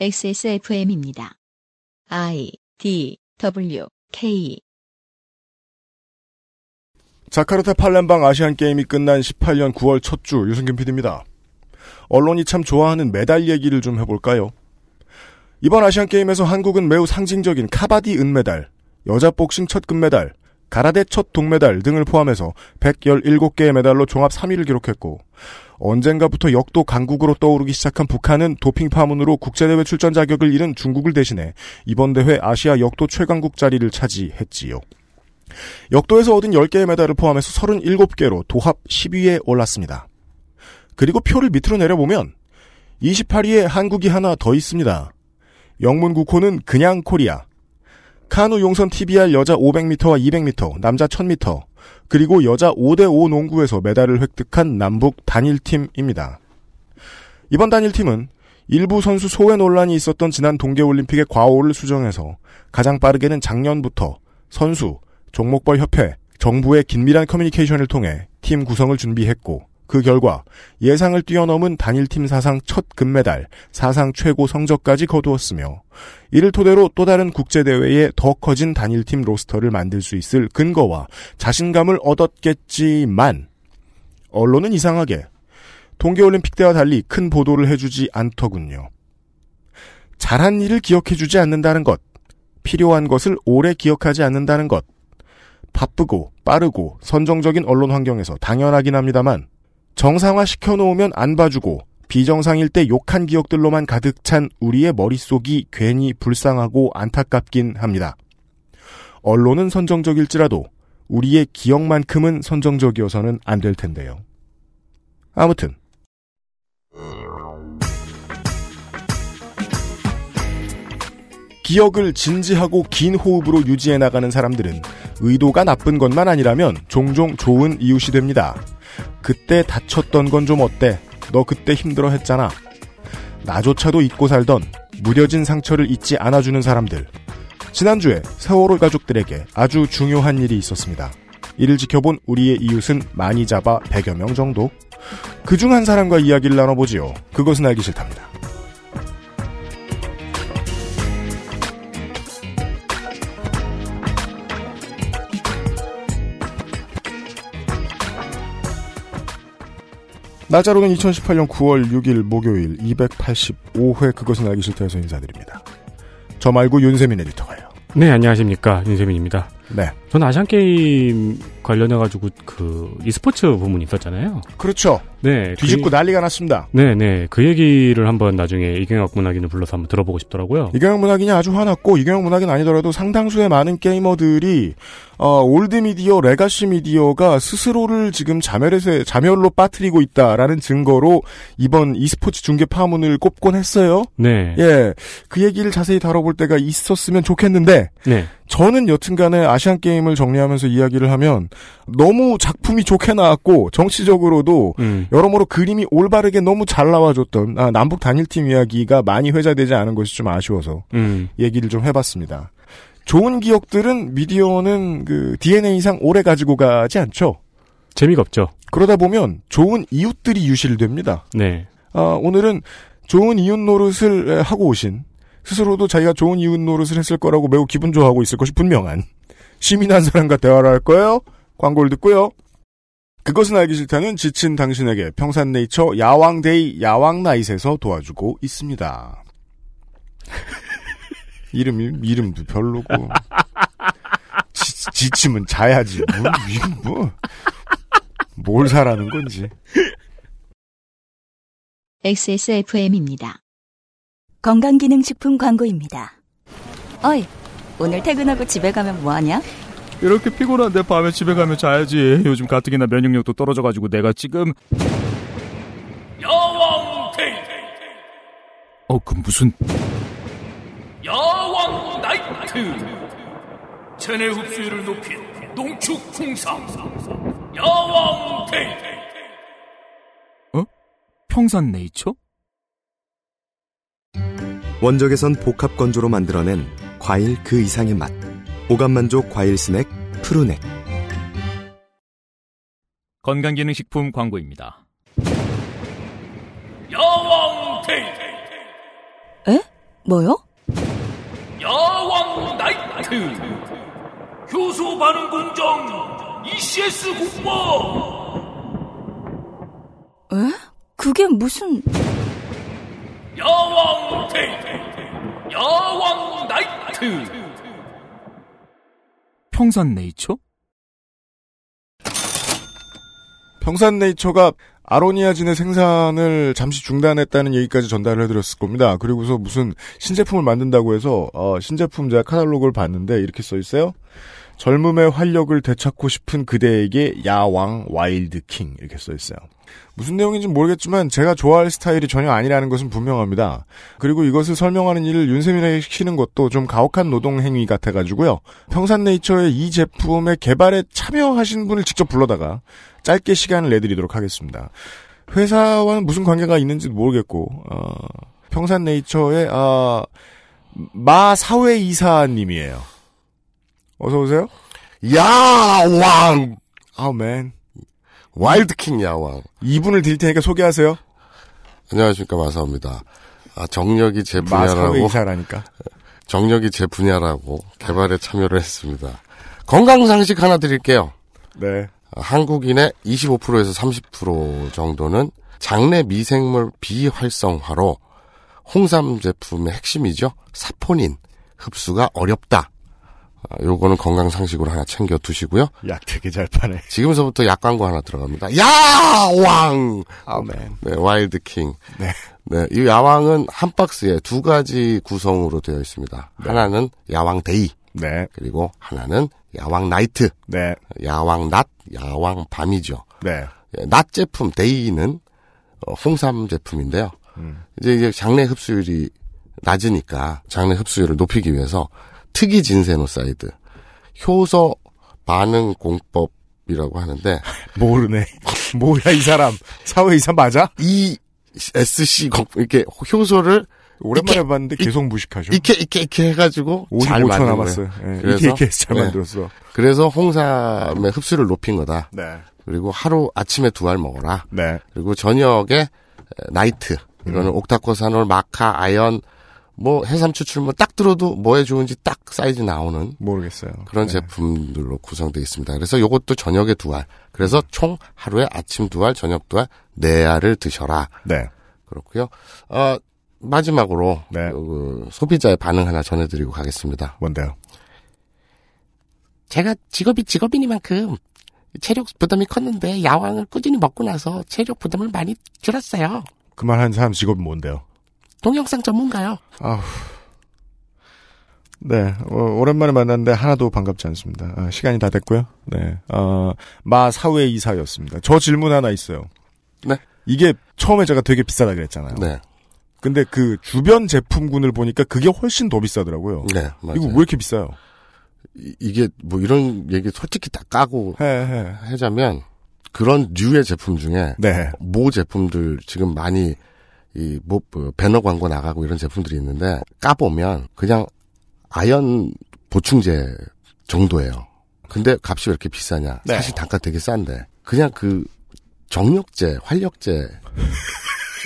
XSFM입니다. I D W K 자카르타 팔렘방 아시안 게임이 끝난 18년 9월 첫 주 유승균 PD입니다. 언론이 참 좋아하는 메달 얘기를 좀 해볼까요? 이번 아시안 게임에서 한국은 매우 상징적인 카바디 은메달, 여자 복싱 첫 금메달, 가라데 첫 동메달 등을 포함해서 117개의 메달로 종합 3위를 기록했고 언젠가부터 역도 강국으로 떠오르기 시작한 북한은 도핑 파문으로 국제대회 출전 자격을 잃은 중국을 대신해 이번 대회 아시아 역도 최강국 자리를 차지했지요. 역도에서 얻은 10개의 메달을 포함해서 37개로 도합 10위에 올랐습니다. 그리고 표를 밑으로 내려보면 28위에 한국이 하나 더 있습니다. 영문 국호는 그냥 코리아. 카누 용선 TBR 여자 500m와 200m, 남자 1000m, 그리고 여자 5대5 농구에서 메달을 획득한 남북 단일팀입니다. 이번 단일팀은 일부 선수 소외 논란이 있었던 지난 동계올림픽의 과오를 수정해서 가장 빠르게는 작년부터 선수, 종목벌 협회, 정부의 긴밀한 커뮤니케이션을 통해 팀 구성을 준비했고 그 결과 예상을 뛰어넘은 단일팀 사상 첫 금메달, 사상 최고 성적까지 거두었으며 이를 토대로 또 다른 국제대회에 더 커진 단일팀 로스터를 만들 수 있을 근거와 자신감을 얻었겠지만 언론은 이상하게 동계올림픽 때와 달리 큰 보도를 해주지 않더군요. 잘한 일을 기억해주지 않는다는 것, 필요한 것을 오래 기억하지 않는다는 것, 바쁘고 빠르고 선정적인 언론 환경에서 당연하긴 합니다만 정상화 시켜놓으면 안 봐주고 비정상일 때 욕한 기억들로만 가득 찬 우리의 머릿속이 괜히 불쌍하고 안타깝긴 합니다. 언론은 선정적일지라도 우리의 기억만큼은 선정적이어서는 안 될 텐데요. 아무튼 기억을 진지하고 긴 호흡으로 유지해 나가는 사람들은 의도가 나쁜 것만 아니라면 종종 좋은 이웃이 됩니다. 그때 다쳤던 건 좀 어때? 너 그때 힘들어 했잖아. 나조차도 잊고 살던 무뎌진 상처를 잊지 않아주는 사람들. 지난주에 세월호 가족들에게 아주 중요한 일이 있었습니다. 이를 지켜본 우리의 이웃은 많이 잡아 100여 명 정도? 그 중 한 사람과 이야기를 나눠보지요. 그것은 알기 싫답니다. 날짜로는 2018년 9월 6일 목요일 285회 그것은 알기 싫다에서 인사드립니다. 저 말고 윤세민 에디터가요. 네, 안녕하십니까. 윤세민입니다. 네. 전 아시안 게임 관련해 가지고 그 e스포츠 부문이 있었잖아요. 그렇죠. 네. 뒤집고 그, 난리가 났습니다. 네, 네. 그 얘기를 한번 나중에 이경혁 문학인을 불러서 한번 들어보고 싶더라고요. 이경혁 문학인이 아주 화났고 이경혁 문학인 아니더라도 상당수의 많은 게이머들이 어, old media, legacy media가 스스로를 지금 자멸에서 자멸로 빠뜨리고 있다라는 증거로 이번 e스포츠 중계 파문을 꼽곤 했어요. 네. 예, 그 얘기를 자세히 다뤄볼 때가 있었으면 좋겠는데 네. 저는 여튼간에 아시안 게임 을 정리하면서 이야기를 하면 너무 작품이 좋게 나왔고 정치적으로도 음. 여러모로 그림이 올바르게 너무 잘 나와줬던 아, 남북 단일팀 이야기가 많이 회자되지 않은 것이 좀 아쉬워서 음. 얘기를 좀 해봤습니다. 좋은 기억들은 미디어는 그 DNA상 오래 가지고 가지 않죠. 재미가 없죠. 그러다 보면 좋은 이웃들이 유실됩니다. 네. 아, 오늘은 좋은 이웃 노릇을 하고 오신 스스로도 자기가 좋은 이웃 노릇을 했을 거라고 매우 기분 좋아하고 있을 것이 분명한 시민 한 사람과 대화를 할 거예요. 광고를 듣고요. 그것은 알기 싫다는 지친 당신에게 평산네이처 야왕데이 야왕나잇에서 도와주고 있습니다. 이름이 이름도 별로고 지, 치면 자야지 뭐, 이건 뭐, 뭘 사라는 건지 XSFM입니다. 건강기능식품 광고입니다. 어이, 오늘 퇴근하고 집에 가면 뭐하냐? 이렇게 피곤한데 밤에 집에 가면 자야지. 요즘 가뜩이나 면역력도 떨어져가지고 내가 지금 야왕 Day 어 그 무슨 야왕 Night 체내 흡수율을 높인 농축 홍삼 야왕 Day 평산 네이처? 원적외선 복합 건조로 만들어낸 과일 그 이상의 맛. 오감만족 과일 스낵 푸르넥. 건강기능식품 광고입니다. 야왕 데이 뭐요? 야왕 나이트 효소 반응 공정 ECS 공모 에? 그게 무슨... 야왕 데이 야왕 나이트 평산네이처? 평산네이처가 아로니아진의 생산을 잠시 중단했다는 얘기까지 전달을 해드렸을 겁니다. 그리고서 무슨 신제품을 만든다고 해서 어, 신제품 제가 카탈로그를 봤는데 이렇게 써 있어요. 젊음의 활력을 되찾고 싶은 그대에게 야왕 Wild King 이렇게 써 있어요. 무슨 내용인지 모르겠지만 제가 좋아할 스타일이 전혀 아니라는 것은 분명합니다. 그리고 이것을 설명하는 일을 윤세민에게 시키는 것도 좀 가혹한 노동 행위 같아가지고요. 평산네이처의 이 제품의 개발에 참여하신 분을 직접 불러다가 짧게 시간을 내드리도록 하겠습니다. 회사와는 무슨 관계가 있는지 모르겠고 어, 평산네이처의 아, 마 사회 이사님이에요. 어서 오세요. 야왕 아맨 와일드킹 야왕 이분을 드릴 테니까 소개하세요. 안녕하십니까 마사오입니다. 아, 정력이 제마 분야라고 사회이사라니까. 정력이 제 분야라고 개발에 참여를 했습니다. 건강 상식 하나 드릴게요. 네. 아, 한국인의 25%에서 30% 정도는 장내 미생물 비활성화로 홍삼 제품의 핵심이죠. 사포닌 흡수가 어렵다. 아, 요거는 건강 상식으로 하나 챙겨 두시고요. 약 되게 잘 파네. 지금서부터 약 광고 하나 들어갑니다. 야왕! 아맨. 네, Wild King. 네. 네, 이 야왕은 한 박스에 두 가지 구성으로 되어 있습니다. 하나는 야왕 Day, 네. 그리고 하나는 야왕 Night, 네. 야왕 낮, 야왕 밤이죠. 네. 예, 낮 제품 Day는 어, 홍삼 제품인데요. 이제 이제 장내 흡수율이 낮으니까 장내 흡수율을 높이기 위해서 특허 진세노사이드 효소 반응 공법이라고 하는데 모르네. 뭐야 이 사람. 사회 이사 맞아? ESC 공- 이렇게 효소를 오랜만에 이렇게, 봤는데 계속 무식하죠. 이렇게 이렇게 이렇게 해가지고 잘 55초 만든 남았어요. 예, 그래서 이렇게 이렇게 잘 네. 만들었어. 그래서 홍삼의 흡수를 높인 거다. 네. 그리고 하루 아침에 두 알 먹어라. 네. 그리고 저녁에 에, 나이트 이거는 음. 옥타코사놀, 마카, 아연 뭐 해삼 추 출물 딱 들어도 뭐에 좋은지 딱 사이즈 나오는 모르겠어요. 그런 네. 제품들로 구성되어 있습니다. 그래서 요것도 저녁에 두 알. 그래서 음. 총 하루에 아침 두 알, 저녁 두 알, 네 알을 드셔라. 네. 그렇고요. 어, 마지막으로 네. 그 소비자의 반응 하나 전해드리고 가겠습니다. 뭔데요? 제가 직업이 직업이니만큼 체력 부담이 컸는데 야왕을 꾸준히 먹고 나서 체력 부담을 많이 줄였어요. 그 말 하는 사람 직업이 뭔데요? 동영상 전문가요. 아우. 네, 어, 오랜만에 만났는데 하나도 반갑지 않습니다. 아, 시간이 다 됐고요. 네, 어, 마 사회 이사였습니다. 저 질문 하나 있어요. 네. 이게 처음에 제가 되게 비싸다 그랬잖아요. 네. 근데 그 주변 제품군을 보니까 그게 훨씬 더 비싸더라고요. 네, 맞아요. 이거 왜 이렇게 비싸요? 이- 이게 뭐 이런 얘기 솔직히 다 까고 해, 해. 하자면 그런 류의 제품 중에 네. 모 제품들 지금 많이 이 뭐 배너 광고 나가고 이런 제품들이 있는데 까보면 그냥 아연 보충제 정도예요. 근데 값이 왜 이렇게 비싸냐? 네. 사실 단가 되게 싼데 그냥 그 정력제, 활력제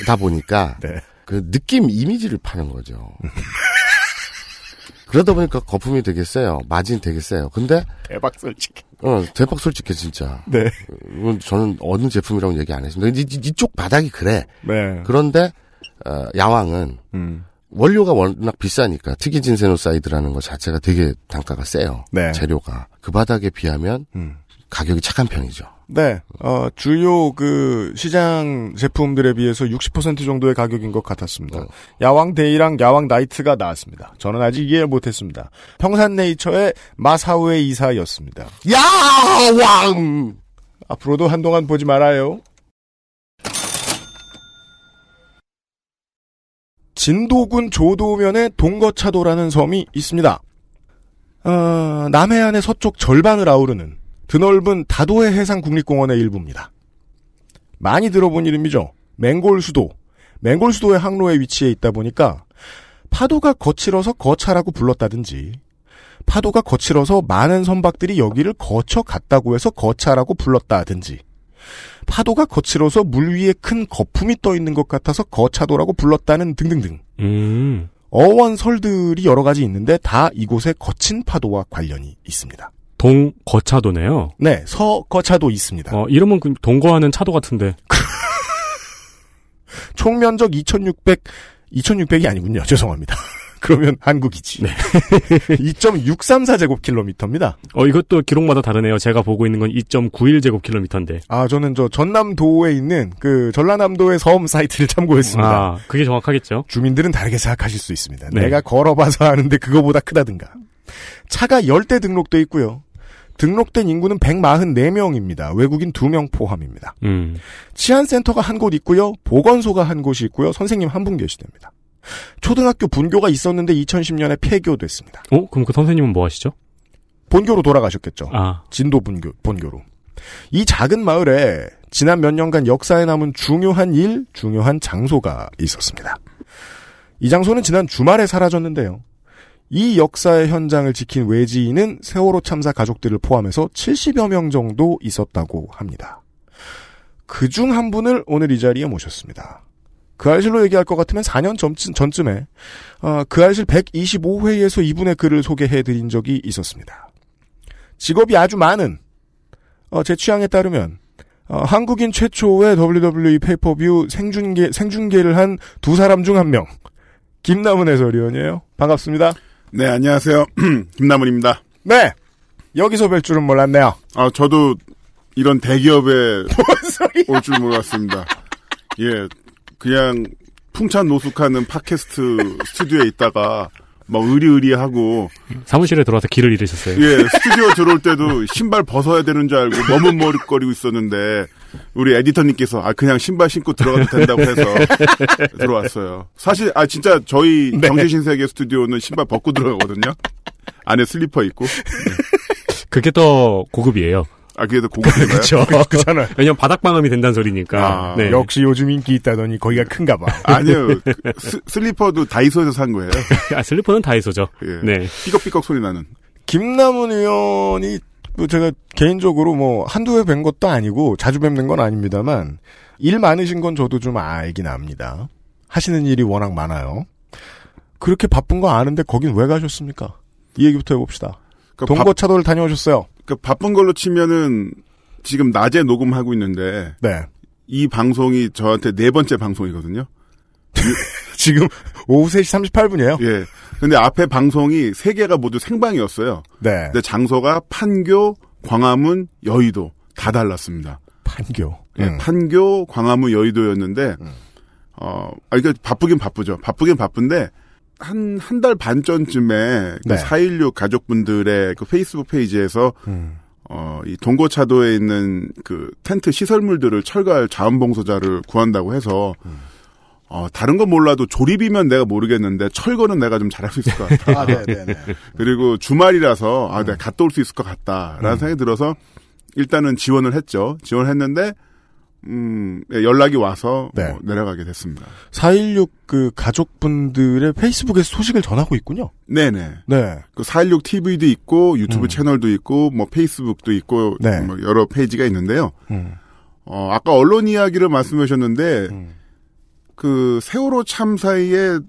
다 보니까 네. 그 느낌 이미지를 파는 거죠. 그러다 보니까 거품이 되게 세요. 마진 되게 세요. 근데 대박 솔직히. 어 대박 솔직해 진짜. 네. 저는 어느 제품이라고 얘기 안 했습니다. 이, 이- 이쪽 바닥이 그래. 네. 그런데 어, 야왕은 음. 원료가 워낙 비싸니까 특히 진세노사이드라는 것 자체가 되게 단가가 세요. 네. 재료가 그 바닥에 비하면 음. 가격이 착한 편이죠. 네, 어, 주요 그 시장 제품들에 비해서 60% 정도의 가격인 것 같았습니다. 어. 야왕 데이랑 야왕 나이트가 나왔습니다. 저는 아직 이해를 못했습니다. 평산네이처의 마사우의 이사였습니다. 야왕! 앞으로도 한동안 보지 말아요. 진도군 조도면에 동거차도라는 섬이 있습니다. 어, 남해안의 서쪽 절반을 아우르는 드넓은 다도해 해상국립공원의 일부입니다. 많이 들어본 이름이죠. 맹골수도. 맹골수도의 항로에 위치해 있다 보니까 파도가 거칠어서 거차라고 불렀다든지 파도가 거칠어서 많은 선박들이 여기를 거쳐 갔다고 해서 거차라고 불렀다든지 파도가 거칠어서 물 위에 큰 거품이 떠 있는 것 같아서 거차도라고 불렀다는 등등등 음. 어원설들이 여러 가지 있는데 다 이곳의 거친 파도와 관련이 있습니다. 동 거차도네요. 네, 서 거차도 있습니다. 어, 이름은 그 동거하는 차도 같은데. 총 면적 2,600, 2,600이 아니군요. 죄송합니다. 그러면 한국이지. 2.634제곱킬로미터입니다. 어, 이것도 기록마다 다르네요. 제가 보고 있는 건 2.91제곱킬로미터인데. 아, 저는 저 전남도에 있는 그 전라남도의 섬 사이트를 참고했습니다. 아, 그게 정확하겠죠. 주민들은 다르게 생각하실 수 있습니다. 네. 내가 걸어봐서 아는데 그거보다 크다든가. 차가 10대 등록돼 있고요. 등록된 인구는 144명입니다. 외국인 2명 포함입니다. 음. 치안센터가 한 곳 있고요. 보건소가 한 곳이 있고요. 선생님 한 분 계시답니다. 초등학교 분교가 있었는데 2010년에 폐교됐습니다. 어, 그럼 그 선생님은 뭐 하시죠? 본교로 돌아가셨겠죠. 아, 진도 분교, 본교로. 이 작은 마을에 지난 몇 년간 역사에 남은 중요한 일, 중요한 장소가 있었습니다. 이 장소는 지난 주말에 사라졌는데요. 이 역사의 현장을 지킨 외지인은 세월호 참사 가족들을 포함해서 70여 명 정도 있었다고 합니다. 그 중 한 분을 오늘 이 자리에 모셨습니다. 그알싫로 얘기할 것 같으면 4년 전쯤, 전쯤에 어, 그알싫 125회에서 이분의 글을 소개해드린 적이 있었습니다. 직업이 아주 많은 어, 제 취향에 따르면 어, 한국인 최초의 WWE 페이퍼뷰 생중계 생중계를 한 두 사람 중 한 명 김남은 해설위원이에요. 반갑습니다. 네, 안녕하세요. 김남은입니다. 네 여기서 뵐 줄은 몰랐네요. 아, 저도 이런 대기업에 올 줄 몰랐습니다. 예, 그냥 풍찬 노숙하는 팟캐스트 스튜디오에 있다가 막 의리의리하고 사무실에 들어와서 길을 잃으셨어요. 예, 스튜디오 들어올 때도 신발 벗어야 되는 줄 알고 머뭇머뭇거리고 있었는데 우리 에디터님께서 아 그냥 신발 신고 들어가도 된다고 해서 들어왔어요. 사실 아 진짜 저희 네. 정신신세계 스튜디오는 신발 벗고 들어가거든요. 안에 슬리퍼 있고. 그게 더 고급이에요. 아 더 고급인가요? 그렇죠. 그렇잖아요. 왜냐면 바닥 방음이 된다는 소리니까. 아, 네. 역시 요즘 인기 있다더니 거기가 큰가 봐. 아니요. 그 스, 슬리퍼도 다이소에서 산 거예요. 아, 슬리퍼는 다이소죠. 예. 네. 삐걱삐걱 소리 나는. 김남훈 위원이 뭐 제가 개인적으로 뭐 한두 회 뵌 것도 아니고 자주 뵙는 건 아닙니다만 일 많으신 건 저도 좀 알긴 압니다. 하시는 일이 워낙 많아요. 그렇게 바쁜 거 아는데 거긴 왜 가셨습니까? 이 얘기부터 해봅시다. 그러니까 바, 동거차도를 다녀오셨어요. 그러니까 바쁜 걸로 치면은 지금 낮에 녹음하고 있는데 네. 이 방송이 저한테 네 번째 방송이거든요. 지금 오후 3시 38분이에요. 예. 근데 앞에 방송이 세 개가 모두 생방이었어요. 네. 근데 장소가 판교, 광화문, 여의도 다 달랐습니다. 판교. 예, 음. 판교, 광화문, 여의도였는데 어, 아 이게 바쁘긴 바쁘죠. 바쁘긴 바쁜데 한 한 달 반 전쯤에 네. 그4.16 가족분들의 그 페이스북 페이지에서 음. 어, 이 동거차도에 있는 그 텐트 시설물들을 철거할 자원봉사자를 구한다고 해서 어, 다른 건 몰라도 조립이면 내가 모르겠는데 철거는 내가 좀 잘할 수 있을 것 같다. 아, 네네네. 그리고 주말이라서 아, 내가 갔다 올 수 있을 것 같다라는 생각이 들어서 일단은 지원을 했죠. 지원했는데 음, 예, 연락이 와서 네. 어, 내려가게 됐습니다. 4.16 그 가족분들의 페이스북에서 소식을 전하고 있군요. 네네. 네. 그 416 TV도 있고 유튜브 음. 채널도 있고 뭐 페이스북도 있고 네. 뭐 여러 페이지가 있는데요. 음. 어, 아까 언론 이야기를 말씀하셨는데 음. 그 세월호 참사의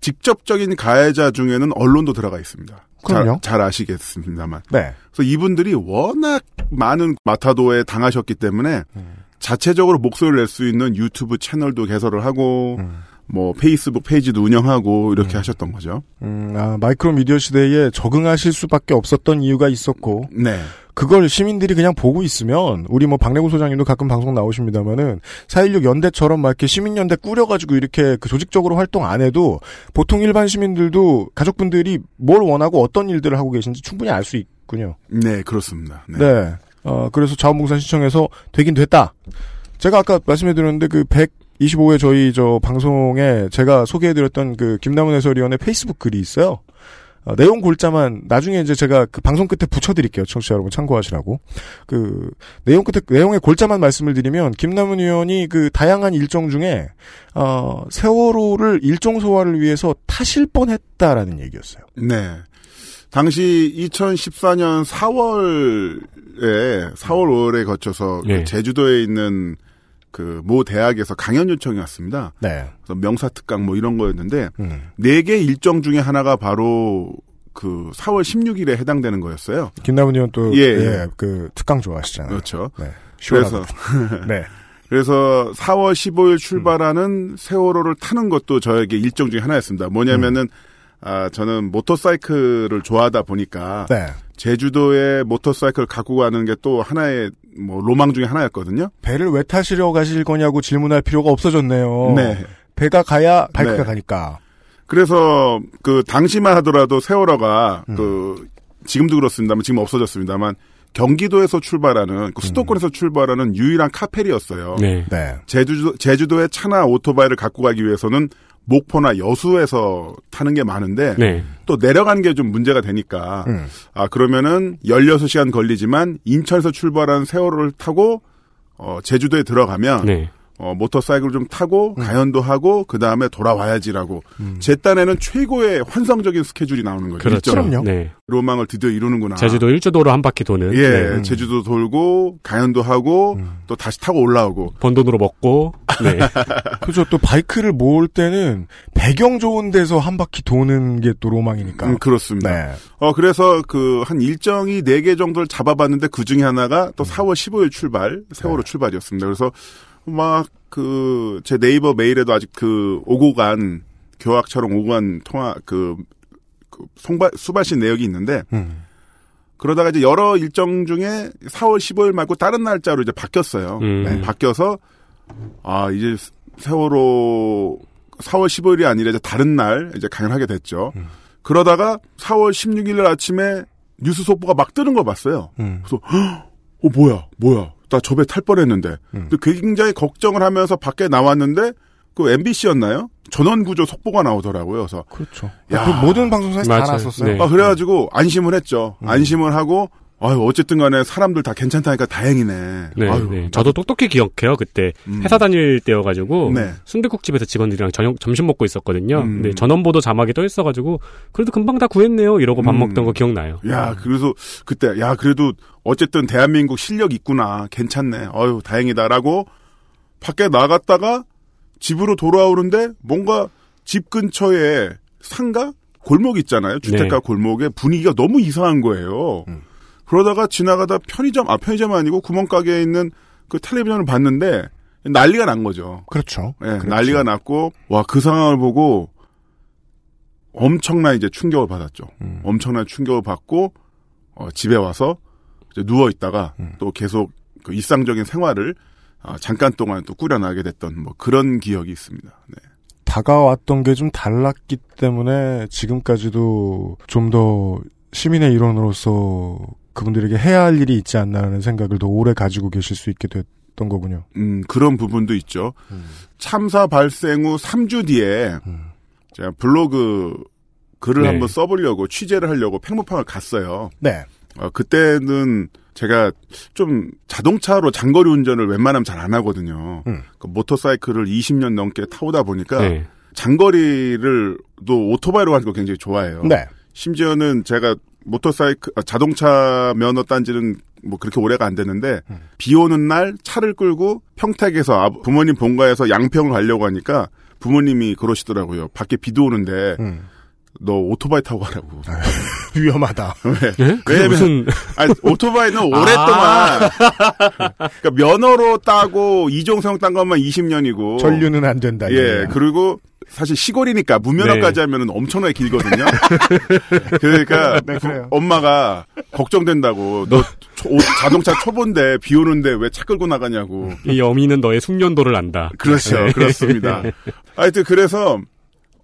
직접적인 가해자 중에는 언론도 들어가 있습니다. 그럼요. 잘, 잘 아시겠습니다만. 네. 그래서 이분들이 워낙 많은 마타도에 당하셨기 때문에 음. 자체적으로 목소리를 낼 수 있는 유튜브 채널도 개설을 하고 음. 뭐 페이스북 페이지도 운영하고 이렇게 하셨던 거죠. 음, 아, 마이크로 미디어 시대에 적응하실 수밖에 없었던 이유가 있었고, 네. 그걸 시민들이 그냥 보고 있으면, 우리 뭐 박래구 소장님도 가끔 방송 나오십니다만은, 4.16 연대처럼 막 이렇게 시민연대 꾸려가지고 이렇게 그 조직적으로 활동 안 해도, 보통 일반 시민들도 가족분들이 뭘 원하고 어떤 일들을 하고 계신지 충분히 알 수 있군요. 네, 그렇습니다. 네. 네. 어, 그래서 자원봉사 신청해서 되긴 됐다. 제가 아까 말씀해드렸는데 그 125회 저희 저 방송에 제가 소개해드렸던 그 김남은 해설위원의 페이스북 글이 있어요. 어, 내용 골자만 나중에 이제 제가 그 방송 끝에 붙여드릴게요. 청취자 여러분 참고하시라고. 그 내용 끝에 내용의 골자만 말씀을 드리면 김남은 의원이 그 다양한 일정 중에 어, 세월호를 일정 소화를 위해서 타실 뻔했다라는 얘기였어요. 네. 당시 2014년 4월에 4월 5월에 거쳐서 그 예. 제주도에 있는 그 모 대학에서 강연 요청이 왔습니다. 네. 그래서 명사 특강 뭐 이런 거였는데 음. 네개 일정 중에 하나가 바로 그 4월 16일에 해당되는 거였어요. 김남은 의원 또, 예, 예, 예. 그 특강 좋아하시잖아요. 그렇죠. 네. 그래서. 네. 그래서 4월 15일 출발하는 음. 세월호를 타는 것도 저에게 일정 중에 하나였습니다. 뭐냐면은 음. 아 저는 모터사이클을 좋아하다 보니까 네. 제주도에 모터사이클 갖고 가는 게 또 하나의 뭐 로망 중에 하나였거든요. 배를 왜 타시려 가실 거냐고 질문할 필요가 없어졌네요. 네. 배가 가야 바이크가 네. 가니까. 그래서 그 당시만 하더라도 세월호가 음. 그 지금도 그렇습니다만 지금 없어졌습니다만 경기도에서 출발하는 그 수도권에서 출발하는 유일한 카페리였어요. 네. 네. 제주도 제주도에 차나 오토바이를 갖고 가기 위해서는 목포나 여수에서 타는 게 많은데 네. 또 내려가는 게 좀 문제가 되니까 음. 아 그러면은 16시간 걸리지만 인천에서 출발한 세월호를 타고 어 제주도에 들어가면 네. 어 모터사이클 좀 타고 음. 가연도 하고 그 다음에 돌아와야지라고 제 딴에는 최고의 환상적인 스케줄이 나오는 거죠. 그렇죠. 그럼요. 네. 로망을 드디어 이루는구나. 제주도 일주도로 한 바퀴 도는. 예, 네. 제주도 돌고 가연도 하고 음. 또 다시 타고 올라오고 번 돈으로 먹고. 네. 그죠. 또 바이크를 모을 때는 배경 좋은 데서 한 바퀴 도는 게 또 로망이니까. 음, 그렇습니다. 네. 어 그래서 그 한 일정이 네 개 정도를 잡아봤는데 그 중에 하나가 음. 또 4월 15일 출발 세월호 네. 출발이었습니다. 그래서 막 그 제 네이버 메일에도 아직 그 오고 간 교학처럼 오고 간 통화 그, 그 송발 수발신 내역이 있는데 음. 그러다가 이제 여러 일정 중에 4월 15일 말고 다른 날짜로 이제 바뀌었어요. 음. 네, 바뀌어서 아 이제 세월호 4월 15일이 아니라 이제 다른 날 이제 강연하게 됐죠. 음. 그러다가 4월 16일 날 아침에 뉴스 속보가 막 뜨는 걸 봤어요. 음. 그래서 헉, 어 뭐야 뭐야 나 저 배 탈 뻔했는데 음. 근데 굉장히 걱정을 하면서 밖에 나왔는데 그 MBC였나요? 전원 구조 속보가 나오더라고요. 그래서 그렇죠. 야. 그 모든 방송사에서 다 맞아요. 나왔었어요. 네. 아, 그래가지고 안심을 했죠. 음. 안심을 하고 아유 어쨌든 간에 사람들 다 괜찮다니까 다행이네. 네, 아유, 네. 저도 똑똑히 기억해요. 그때 음. 회사 다닐 때여가지고 네. 순대국집에서 직원들이랑 저녁 점심 먹고 있었거든요. 음. 근데 전원보도 자막이 떠 있어가지고 그래도 금방 다 구했네요. 이러고 밥 음. 먹던 거 기억나요. 야, 그래서 그때 야 그래도 어쨌든 대한민국 실력 있구나. 괜찮네. 어유 다행이다라고 밖에 나갔다가 집으로 돌아오는데 뭔가 집 근처에 상가 골목 있잖아요. 주택가 네. 골목에 분위기가 너무 이상한 거예요. 음. 그러다가 지나가다 편의점 아 편의점 아니고 구멍가게에 있는 그 텔레비전을 봤는데 난리가 난 거죠. 그렇죠. 예, 그렇죠. 난리가 났고 와 그 상황을 보고 엄청난 이제 충격을 받았죠. 음. 엄청난 충격을 받고 어, 집에 와서 누워 있다가 음. 또 계속 그 일상적인 생활을 아, 잠깐 동안 또 꾸려나가게 됐던 뭐 그런 기억이 있습니다. 네. 다가왔던 게 좀 달랐기 때문에 지금까지도 좀 더 시민의 일원으로서 그분들에게 해야 할 일이 있지 않나라는 생각을 더 오래 가지고 계실 수 있게 됐던 거군요. 음, 그런 부분도 있죠. 음. 참사 발생 후 3주 뒤에 음. 제가 블로그 글을 네. 한번 써보려고 취재를 하려고 팽목항을 갔어요. 네. 어, 그때는 제가 좀 자동차로 장거리 운전을 웬만하면 잘 안 하거든요. 음. 그 모터사이클을 20년 넘게 타오다 보니까 네. 장거리를 또 오토바이로 가는 거 굉장히 좋아해요. 네. 심지어는 제가 모터사이클 아, 자동차 면허 딴지는 뭐 그렇게 오래가 안 됐는데 음. 비 오는 날 차를 끌고 평택에서 아, 부모님 본가에서 양평을 가려고 하니까 부모님이 그러시더라고요. 밖에 비도 오는데 음. 너 오토바이 타고 가라고. 위험하다. 왜? 네? 그게 왜냐면- 무슨 아니, 오토바이는 오랫동안 그러니까 면허로 따고 이종성 딴 것만 20년이고 전류는 안 된다. 예, 이거야. 그리고 사실 시골이니까 무면허까지 하면은 엄청나게 길거든요. 그러니까 네. 엄마가 걱정된다고 너 초- 오- 자동차 초보인데 비 오는데 왜 차 끌고 나가냐고. 이 어미는 너의 숙련도를 안다. 그렇죠, 네. 그렇습니다. 하여튼 그래서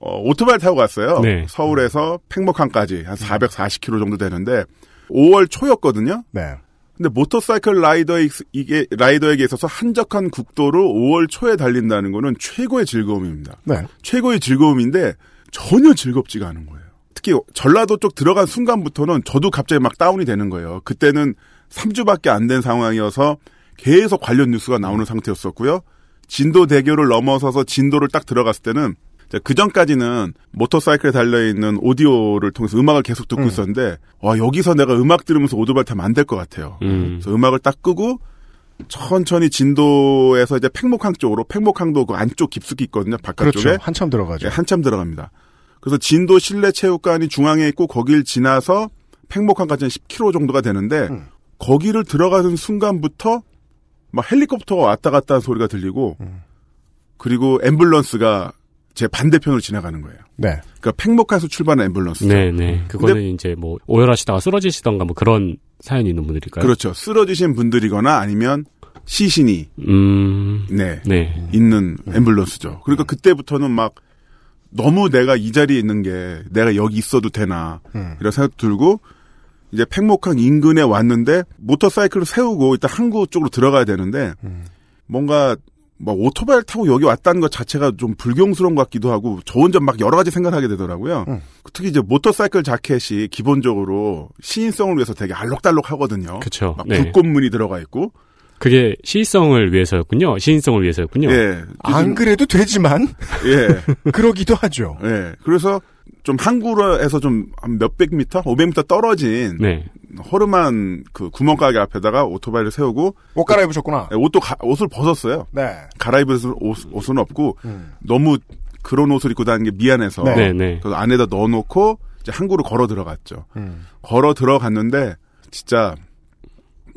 어, 오토바이 타고 갔어요. 네. 서울에서 팽목항까지 한 440km 정도 되는데 5월 초였거든요. 네. 근데 모터사이클 라이더에 이게 라이더에게 있어서 한적한 국도를 5월 초에 달린다는 거는 최고의 즐거움입니다. 네. 최고의 즐거움인데 전혀 즐겁지가 않은 거예요. 특히 전라도 쪽 들어간 순간부터는 저도 갑자기 막 다운이 되는 거예요. 그때는 3주밖에 안 된 상황이어서 계속 관련 뉴스가 나오는 상태였었고요. 진도 대교를 넘어서서 진도를 딱 들어갔을 때는 그 전까지는 모터사이클에 달려있는 오디오를 통해서 음악을 계속 듣고 음. 있었는데, 와, 여기서 내가 음악 들으면서 오토바이 타면 안 될 것 같아요. 음. 그래서 음악을 딱 끄고 천천히 진도에서 이제 팽목항 쪽으로 팽목항도 그 안쪽 깊숙이 있거든요. 바깥쪽에 그렇죠. 한참 들어가죠. 예, 한참 들어갑니다. 그래서 진도 실내 체육관이 중앙에 있고 거길 지나서 팽목항까지 한 10km 정도가 되는데 음. 거기를 들어가는 순간부터 막 헬리콥터가 왔다 갔다 하는 소리가 들리고 음. 그리고 앰뷸런스가 제 반대편으로 지나가는 거예요. 네. 그러니까 팽목항에서 출발하는 앰뷸런스. 네 네. 그거는 이제 뭐 오열하시다가 쓰러지시던가 뭐 그런 사연이 있는 분들일까요? 그렇죠. 쓰러지신 분들이거나 아니면 시신이 음. 네, 네. 있는 앰뷸런스죠. 그러니까 그때부터는 막 너무 내가 이 자리에 있는 게 내가 여기 있어도 되나 음. 이런 생각 들고 이제 팽목항 인근에 왔는데 모터사이클을 세우고 일단 항구 쪽으로 들어가야 되는데 음. 뭔가 막 오토바이를 타고 여기 왔다는 것 자체가 좀 불경스러운 것 같기도 하고 저 혼자 막 여러 가지 생각하게 되더라고요. 음. 특히 이제 모터사이클 자켓이 기본적으로 시인성을 위해서 되게 알록달록 하거든요. 그쵸. 막 네. 불꽃무늬 들어가 있고. 그게 시성을 위해서였군요. 시인성을 위해서였군요. 예. 안 그래도 되지만 예. 그러기도 하죠. 예. 그래서 좀 항구에서 좀 한 몇백 미터, 500미터 떨어진 네. 허름한 그 구멍가게 앞에다가 오토바이를 세우고 옷 갈아입으셨구나. 예, 옷도 가- 옷을 벗었어요. 네. 갈아입을 옷, 옷은 없고 음. 너무 그런 옷을 입고 다니는 게 미안해서 네. 네, 네. 그래서 안에다 넣어놓고 이제 항구로 걸어 들어갔죠. 음. 걸어 들어갔는데 진짜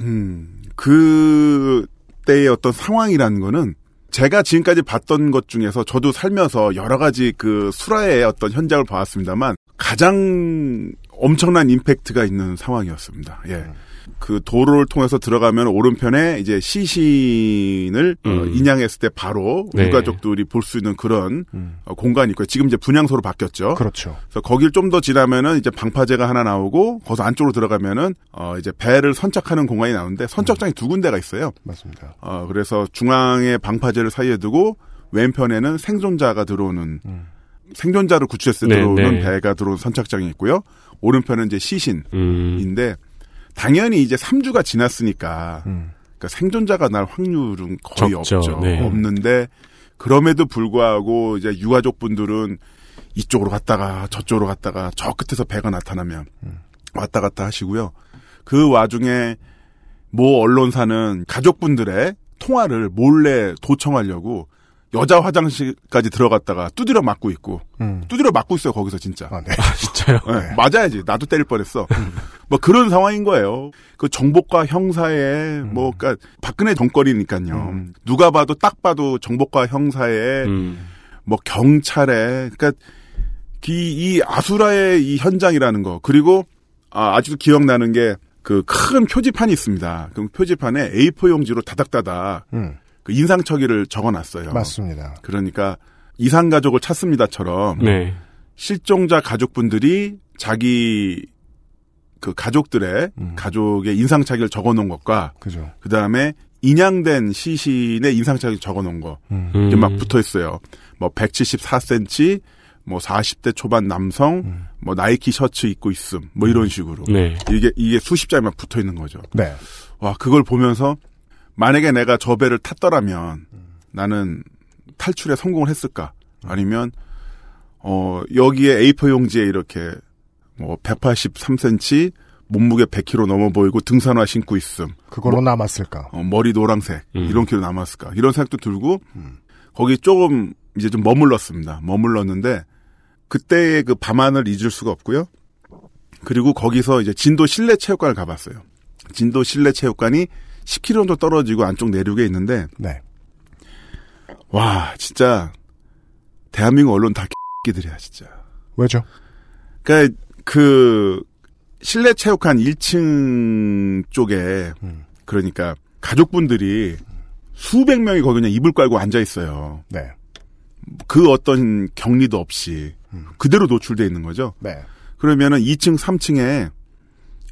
음, 그 때의 어떤 상황이라는 거는 제가 지금까지 봤던 것 중에서 저도 살면서 여러 가지 그 수라의 어떤 현장을 봐왔습니다만 가장 엄청난 임팩트가 있는 상황이었습니다. 예. 그 도로를 통해서 들어가면 오른편에 이제 시신을 어, 음. 인양했을 때 바로 네. 유가족들이 볼 수 있는 그런 음. 어, 공간이 있고요. 지금 이제 분향소로 바뀌었죠. 그렇죠. 그래서 거길 좀 더 지나면은 이제 방파제가 하나 나오고 거기서 안쪽으로 들어가면은 어 이제 배를 선착하는 공간이 나오는데 선착장이 두 군데가 있어요. 맞습니다. 어 그래서 중앙에 방파제를 사이에 두고 왼편에는 생존자가 들어오는 음. 생존자를 구출했을 때 네, 들어오는 네. 배가 들어오는 선착장이 있고요. 오른편은 이제 시신인데 음. 당연히 이제 3주가 지났으니까 음. 그러니까 생존자가 날 확률은 거의 적죠. 없죠. 네. 없는데 그럼에도 불구하고 이제 유가족 분들은 이쪽으로 갔다가 저쪽으로 갔다가 저 끝에서 배가 나타나면 왔다 갔다 하시고요. 그 와중에 모 언론사는 가족분들의 통화를 몰래 도청하려고 여자 화장실까지 들어갔다가 두드려 맞고 있고 음. 두드려 맞고 있어요 거기서 진짜. 아, 네. 진짜요? 네, 맞아야지. 나도 때릴 뻔했어. 뭐 그런 상황인 거예요. 그 정보과 형사에 뭐 그러니까 박근혜 정권이니까요. 음. 누가 봐도 딱 봐도 정보과 형사에 음. 뭐 경찰에 그러니까 이, 이 아수라의 이 현장이라는 거 그리고 아, 아직도 기억나는 게 그 큰 표지판이 있습니다. 그 표지판에 A4 용지로 다닥다닥 음. 그 인상처기를 적어놨어요. 맞습니다. 그러니까 이상 가족을 찾습니다처럼 네. 실종자 가족분들이 자기 그 가족들의 음. 가족의 인상착의를 적어놓은 것과 그죠. 그 다음에 인양된 시신의 인상착의 적어놓은 거 음. 음. 이게 막 붙어 있어요. 뭐 174cm, 뭐 40대 초반 남성, 음. 뭐 나이키 셔츠 입고 있음, 뭐 이런 식으로 네. 이게 이게 수십 장이 막 붙어 있는 거죠. 네. 와 그걸 보면서 만약에 내가 저 배를 탔더라면 나는 탈출에 성공을 했을까? 아니면 어 여기에 A4 용지에 이렇게 뭐 183cm 몸무게 100kg 넘어 보이고 등산화 신고 있음. 그걸로 남았을까? 어, 머리 노랑색 음. 이런 키로 남았을까? 이런 생각도 들고 거기 조금 이제 좀 머물렀습니다. 머물렀는데 그때의 그 밤하늘 잊을 수가 없고요. 그리고 거기서 이제 진도 실내 체육관을 가봤어요. 진도 실내 체육관이 10km 정도 떨어지고 안쪽 내륙에 있는데 네. 와 진짜 대한민국 언론 다 끼들이야 진짜. 왜죠? 그러니까 그 실내 체육관 1층 쪽에 음. 그러니까 가족분들이 수백 명이 거기 그냥 이불 깔고 앉아 있어요. 네. 그 어떤 격리도 없이 그대로 노출돼 있는 거죠. 네. 그러면은 2층, 3층에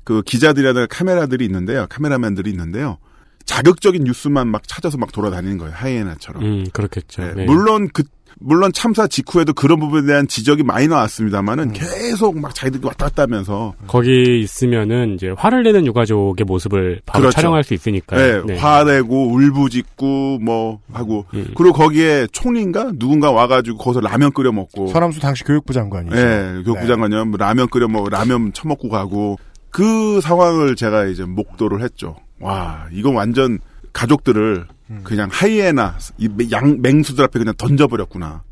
그 기자들이나 카메라들이 있는데요. 카메라맨들이 있는데요. 자극적인 뉴스만 막 찾아서 막 돌아다니는 거예요. 하이에나처럼. 음, 그렇겠죠. 네, 네. 물론 그 물론 참사 직후에도 그런 부분에 대한 지적이 많이 나왔습니다만은 계속 막 자기들이 왔다 갔다 하면서 거기 있으면은 이제 화를 내는 유가족의 모습을 바로 그렇죠. 촬영할 수 있으니까요. 네, 화내고 울부짖고 뭐 하고 그리고 거기에 총리인가 누군가 와가지고 거기서 라면 끓여 먹고 서남수 당시 교육부 장관이죠. 네, 교육부 장관이요. 뭐 라면 끓여 먹 라면 처먹고 가고 그 상황을 제가 이제 목도를 했죠. 와, 이거 완전 가족들을 그냥 하이에나 이 양 맹수들 앞에 그냥 던져버렸구나.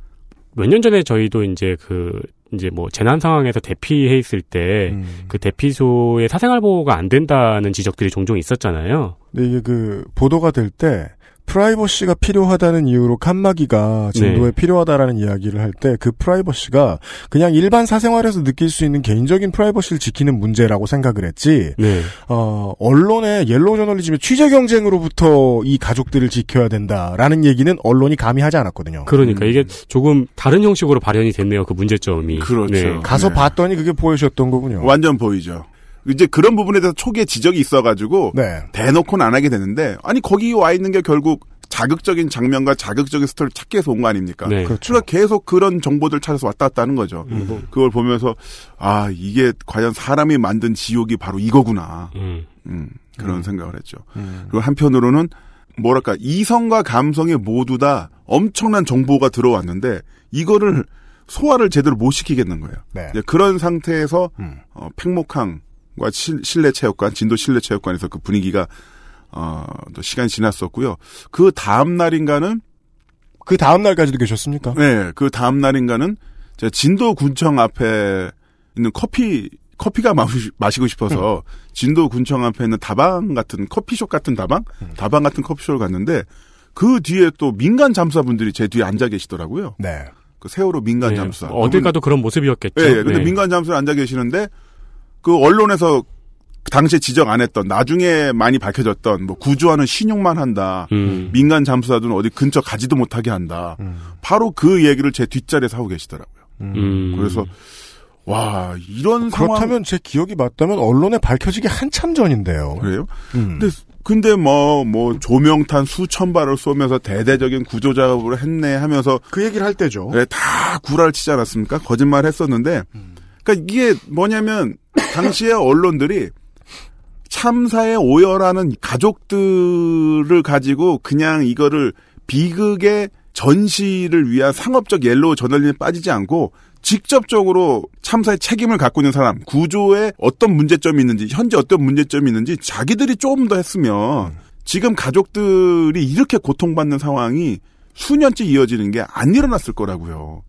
몇 년 전에 저희도 이제 그 이제 뭐 재난 상황에서 대피해 있을 때그 대피소의 사생활 보호가 안 된다는 지적들이 종종 있었잖아요. 근데 이게 그 보도가 될 때 프라이버시가 필요하다는 이유로 칸막이가 진도에 네. 필요하다라는 이야기를 할 때 그 프라이버시가 그냥 일반 사생활에서 느낄 수 있는 개인적인 프라이버시를 지키는 문제라고 생각을 했지. 네. 어, 언론의 옐로우 저널리즘의 취재 경쟁으로부터 이 가족들을 지켜야 된다라는 얘기는 언론이 감히 하지 않았거든요. 그러니까 이게 조금 다른 형식으로 발현이 됐네요. 그 문제점이. 그렇죠. 네. 가서 네. 봤더니 그게 보이셨던 거군요. 완전 보이죠. 이제 그런 부분에 대해서 초기에 지적이 있어가지고 네. 대놓고는 안 하게 되는데 아니 거기 와 있는 게 결국 자극적인 장면과 자극적인 스토리를 찾기 위해서 온 거 아닙니까? 네. 그렇죠. 그러니까 계속 그런 정보들 찾아서 왔다 갔다 하는 거죠. 음. 그걸 보면서 아 이게 과연 사람이 만든 지옥이 바로 이거구나. 음. 음, 그런 생각을 했죠. 음. 그리고 한편으로는 뭐랄까 이성과 감성이 모두 다 엄청난 정보가 들어왔는데 이거를 소화를 제대로 못 시키겠는 거예요. 네. 이제 그런 상태에서 음. 어, 팽목항과 실- 실내 체육관, 진도 실내 체육관에서 그 분위기가 어, 또 시간이 지났었고요. 그 다음 날인가는 그 다음 날까지도 계셨습니까? 네, 그 다음 날인가는 제가 진도 군청 앞에 있는 커피 커피가 마시, 마시고 싶어서 진도 군청 앞에 있는 다방 같은 커피숍 같은 다방, 다방 같은 커피숍을 갔는데 그 뒤에 또 민간 잠수사분들이 제 뒤에 앉아 계시더라고요. 네. 그 세월호 민간 네. 잠수사. 어딜 가도 그런 모습이었겠죠. 예, 예. 근데 네. 민간 잠수사 앉아 계시는데 그 언론에서 당시에 지적 안 했던 나중에 많이 밝혀졌던 뭐 구조하는 신용만 한다. 음. 민간 잠수사들은 어디 근처 가지도 못하게 한다. 음. 바로 그 얘기를 제 뒷자리에서 하고 계시더라고요. 음. 그래서 와 이런 상황 그렇다면 제 기억이 맞다면 언론에 밝혀지기 한참 전인데요. 그래요? 음. 근데 근데 뭐 뭐 조명탄 수천 발을 쏘면서 대대적인 구조 작업을 했네 하면서 그 얘기를 할 때죠. 네, 다 구라를 치지 않았습니까? 거짓말 했었는데 그러니까 이게 뭐냐면 당시에 언론들이 참사에 오열하는 가족들을 가지고 그냥 이거를 비극의 전시를 위한 상업적 옐로우 저널리즘에 빠지지 않고 직접적으로 참사의 책임을 갖고 있는 사람, 구조에 어떤 문제점이 있는지, 현재 어떤 문제점이 있는지 자기들이 조금 더 했으면 지금 가족들이 이렇게 고통받는 상황이 수년째 이어지는 게 안 일어났을 거라고요.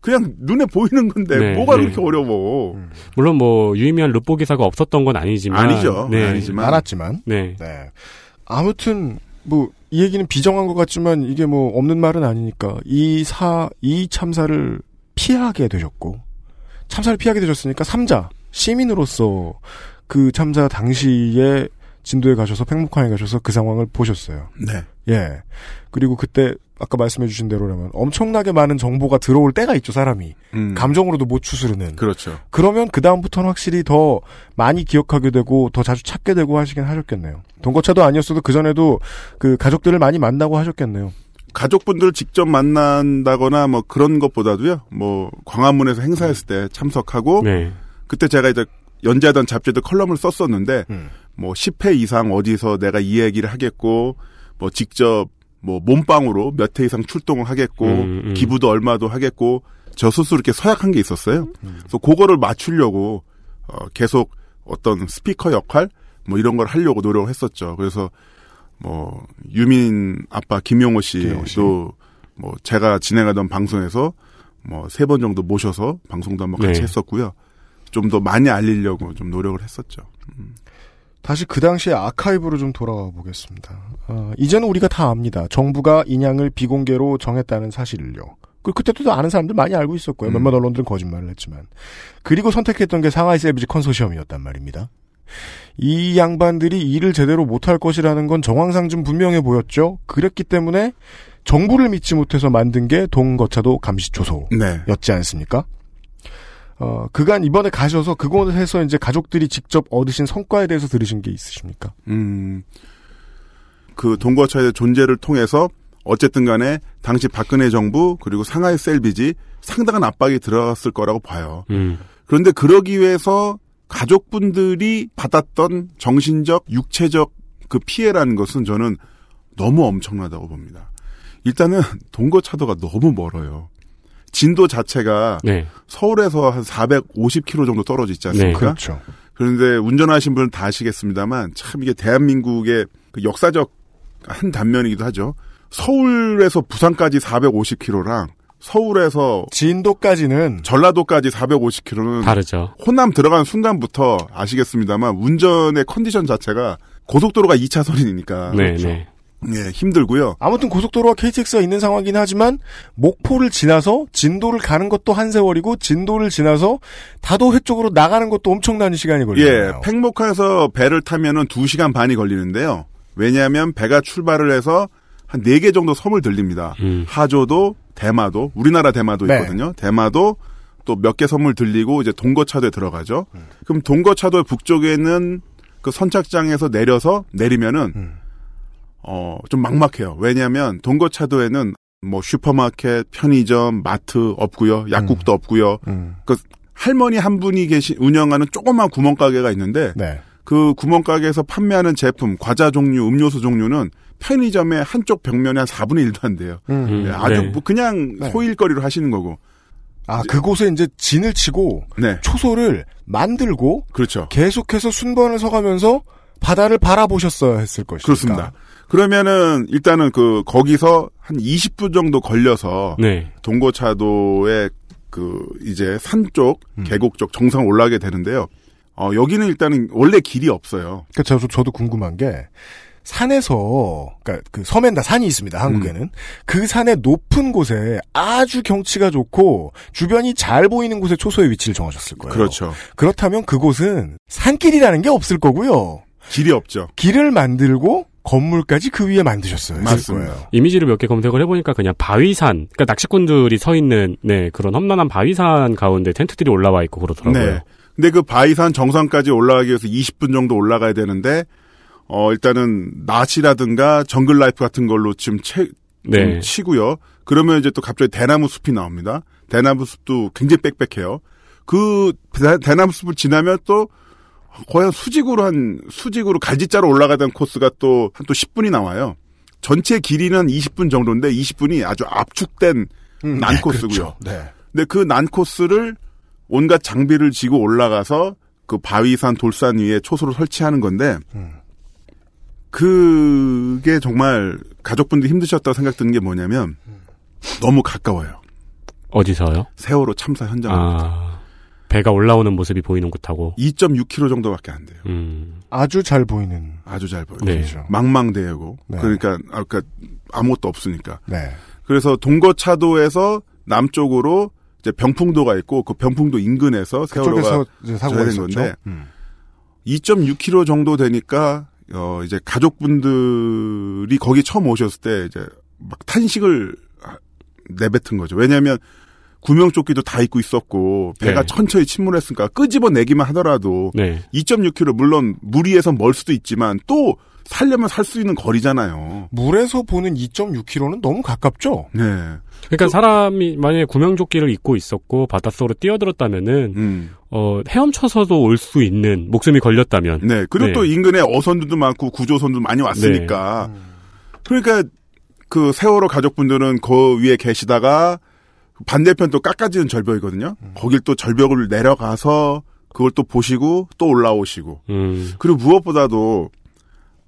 그냥 눈에 보이는 건데 네, 뭐가 네. 그렇게 어려워. 물론 뭐 유의미한 루포 기사가 없었던 건 아니지만 아니죠. 네. 아니지만. 많았지만. 네. 네. 아무튼 뭐 이 얘기는 비정한 것 같지만 이게 뭐 없는 말은 아니니까 이 사 이 참사를 피하게 되셨고 참사를 피하게 되셨으니까 삼자 시민으로서 그 참사 당시에 진도에 가셔서 팽목항에 가셔서 그 상황을 보셨어요. 네. 예. 그리고 그때 아까 말씀해주신 대로라면 엄청나게 많은 정보가 들어올 때가 있죠 사람이 음. 감정으로도 못 추스르는. 그렇죠. 그러면 그 다음부터는 확실히 더 많이 기억하게 되고 더 자주 찾게 되고 하시긴 하셨겠네요. 돈거차도 아니었어도 그 전에도 그 가족들을 많이 만나고 하셨겠네요. 가족분들 직접 만난다거나 뭐 그런 것보다도요. 뭐 광화문에서 행사했을 때 참석하고 네. 그때 제가 이제 연재하던 잡지도 컬럼을 썼었는데 음. 뭐 10회 이상 어디서 내가 이 얘기를 하겠고 뭐 직접 뭐 몸빵으로 몇 회 이상 출동을 하겠고 음, 음. 기부도 얼마도 하겠고 저 스스로 이렇게 서약한 게 있었어요. 그래서 그거를 맞추려고 어 계속 어떤 스피커 역할 뭐 이런 걸 하려고 노력을 했었죠. 그래서 뭐 유민 아빠 김용호 씨. 씨도 뭐 제가 진행하던 방송에서 뭐 세 번 정도 모셔서 방송도 한번 같이 네. 했었고요. 좀 더 많이 알리려고 좀 노력을 했었죠. 다시 그 당시의 아카이브로 좀 돌아가 보겠습니다. 어, 이제는 우리가 다 압니다. 정부가 인양을 비공개로 정했다는 사실을요. 그 그때도 아는 사람들 많이 알고 있었고요. 음. 몇몇 언론들은 거짓말을 했지만. 그리고 선택했던 게 상하이 세비지 컨소시엄이었단 말입니다. 이 양반들이 일을 제대로 못할 것이라는 건 정황상 좀 분명해 보였죠. 그랬기 때문에 정부를 믿지 못해서 만든 게 동거차도 감시초소였지 네. 않습니까? 어, 그간 이번에 가셔서 그곳에서 이제 가족들이 직접 얻으신 성과에 대해서 들으신 게 있으십니까? 음, 그 동거차의 존재를 통해서 어쨌든 간에 당시 박근혜 정부 그리고 상하이 셀비지 상당한 압박이 들어갔을 거라고 봐요. 음. 그런데 그러기 위해서 가족분들이 받았던 정신적, 육체적 그 피해라는 것은 저는 너무 엄청나다고 봅니다. 일단은 동거차도가 너무 멀어요. 진도 자체가 네. 서울에서 한 450km 정도 떨어져 있지 않습니까? 그렇죠. 그런데 운전하신 분은 다 아시겠습니다만 참 이게 대한민국의 그 역사적 한 단면이기도 하죠. 서울에서 부산까지 450km랑 서울에서 진도까지는 전라도까지 450km는 다르죠. 호남 들어간 순간부터 아시겠습니다만 운전의 컨디션 자체가 고속도로가 2차선이니까 네, 네. 예, 힘들고요. 아무튼 고속도로와 KTX가 있는 상황이긴 하지만 목포를 지나서 진도를 가는 것도 한 세월이고 진도를 지나서 다도회 쪽으로 나가는 것도 엄청난 시간이 걸려요. 예, 팽목항에서 배를 타면은 2시간 반이 걸리는데요. 왜냐하면 배가 출발을 해서 한 4개 정도 섬을 들립니다. 음. 하조도, 대마도, 우리나라 대마도 네. 있거든요. 대마도 또 몇 개 섬을 들리고 이제 동거차도에 들어가죠. 음. 그럼 동거차도 북쪽에는 그 선착장에서 내려서 내리면은 음. 어, 좀 막막해요. 왜냐하면 동거차도에는 뭐 슈퍼마켓, 편의점, 마트 없고요. 약국도 없고요. 음. 그 할머니 한 분이 계신 운영하는 조그만 구멍가게가 있는데 네. 그 구멍가게에서 판매하는 제품, 과자 종류, 음료수 종류는 편의점의 한쪽 벽면에 한 4분의 1도 안 돼요. 음. 예, 아주 네. 뭐 그냥 네. 소일거리로 하시는 거고. 아, 그곳에 이제 진을 치고 네. 초소를 만들고 그렇죠. 계속해서 순번을 서가면서 바다를 바라보셨어야 했을 것이니까. 그렇습니다. 그러면은 일단은 그 거기서 한 20분 정도 걸려서 네. 동거차도의 그 이제 산 쪽, 음. 계곡 쪽 정상 올라가게 되는데요. 어, 여기는 일단은 원래 길이 없어요. 그 저도 저도 궁금한 게 산에서 그러니까 그 섬엔 다 산이 있습니다. 한국에는 음. 그 산의 높은 곳에 아주 경치가 좋고 주변이 잘 보이는 곳에 초소의 위치를 정하셨을 거예요. 그렇죠. 그렇다면 그곳은 산길이라는 게 없을 거고요. 길이 없죠. 길을 만들고 건물까지 그 위에 만드셨어요. 맞습니다. 이미지를 몇 개 검색을 해보니까 그냥 바위산, 그러니까 낚시꾼들이 서 있는 네 그런 험난한 바위산 가운데 텐트들이 올라와 있고 그러더라고요. 네. 근데 그 바위산 정상까지 올라가기 위해서 20분 정도 올라가야 되는데 어 일단은 낫이라든가 정글 나이프 같은 걸로 지금 채, 좀 네. 치고요. 그러면 이제 또 갑자기 대나무 숲이 나옵니다. 대나무 숲도 굉장히 빽빽해요. 그 대, 대나무 숲을 지나면 또 거의 한 수직으로 한 수직으로 갈지자로 올라가던 코스가 또 한 또 10분이 나와요. 전체 길이는 20분 정도인데 20분이 아주 압축된 난 네, 코스고요. 그렇죠. 네. 근데 그 난 코스를 온갖 장비를 지고 올라가서 그 바위산 돌산 위에 초소를 설치하는 건데 음. 그게 정말 가족분들이 힘드셨다고 생각 드는 게 뭐냐면 너무 가까워요. 어디서요? 세월호 참사 현장. 아 배가 올라오는 모습이 보이는 곳하고. 2.6km 정도밖에 안 돼요. 음. 아주 잘 보이는. 아주 잘 보여요. 네. 그렇죠. 망망대해고. 네. 그러니까 아까 아무것도 없으니까. 네. 그래서 동거차도에서 남쪽으로 이제 병풍도가 있고 그 병풍도 인근에서 세월호가 사고가 있었죠. 건데 음. 2.6km 정도 되니까 어 이제 가족분들이 거기 처음 오셨을 때 이제 막 탄식을 내뱉은 거죠. 왜냐하면 구명조끼도 다 입고 있었고 배가 네. 천천히 침몰했으니까 끄집어 내기만 하더라도 네. 2.6km 물론 물 위에서 멀 수도 있지만 또 살려면 살 수 있는 거리잖아요. 물에서 보는 2.6km는 너무 가깝죠. 네. 그러니까 사람이 만약에 구명조끼를 입고 있었고 바닷속으로 뛰어들었다면은 음. 어 헤엄쳐서도 올 수 있는 목숨이 걸렸다면. 네. 그리고 네. 또 인근에 어선들도 많고 구조선도 많이 왔으니까. 그러니까 그 세월호 가족분들은 그 위에 계시다가 반대편 또 깎아지는 절벽이거든요. 거길 또 절벽을 내려가서 그걸 또 보시고 또 올라오시고. 음. 그리고 무엇보다도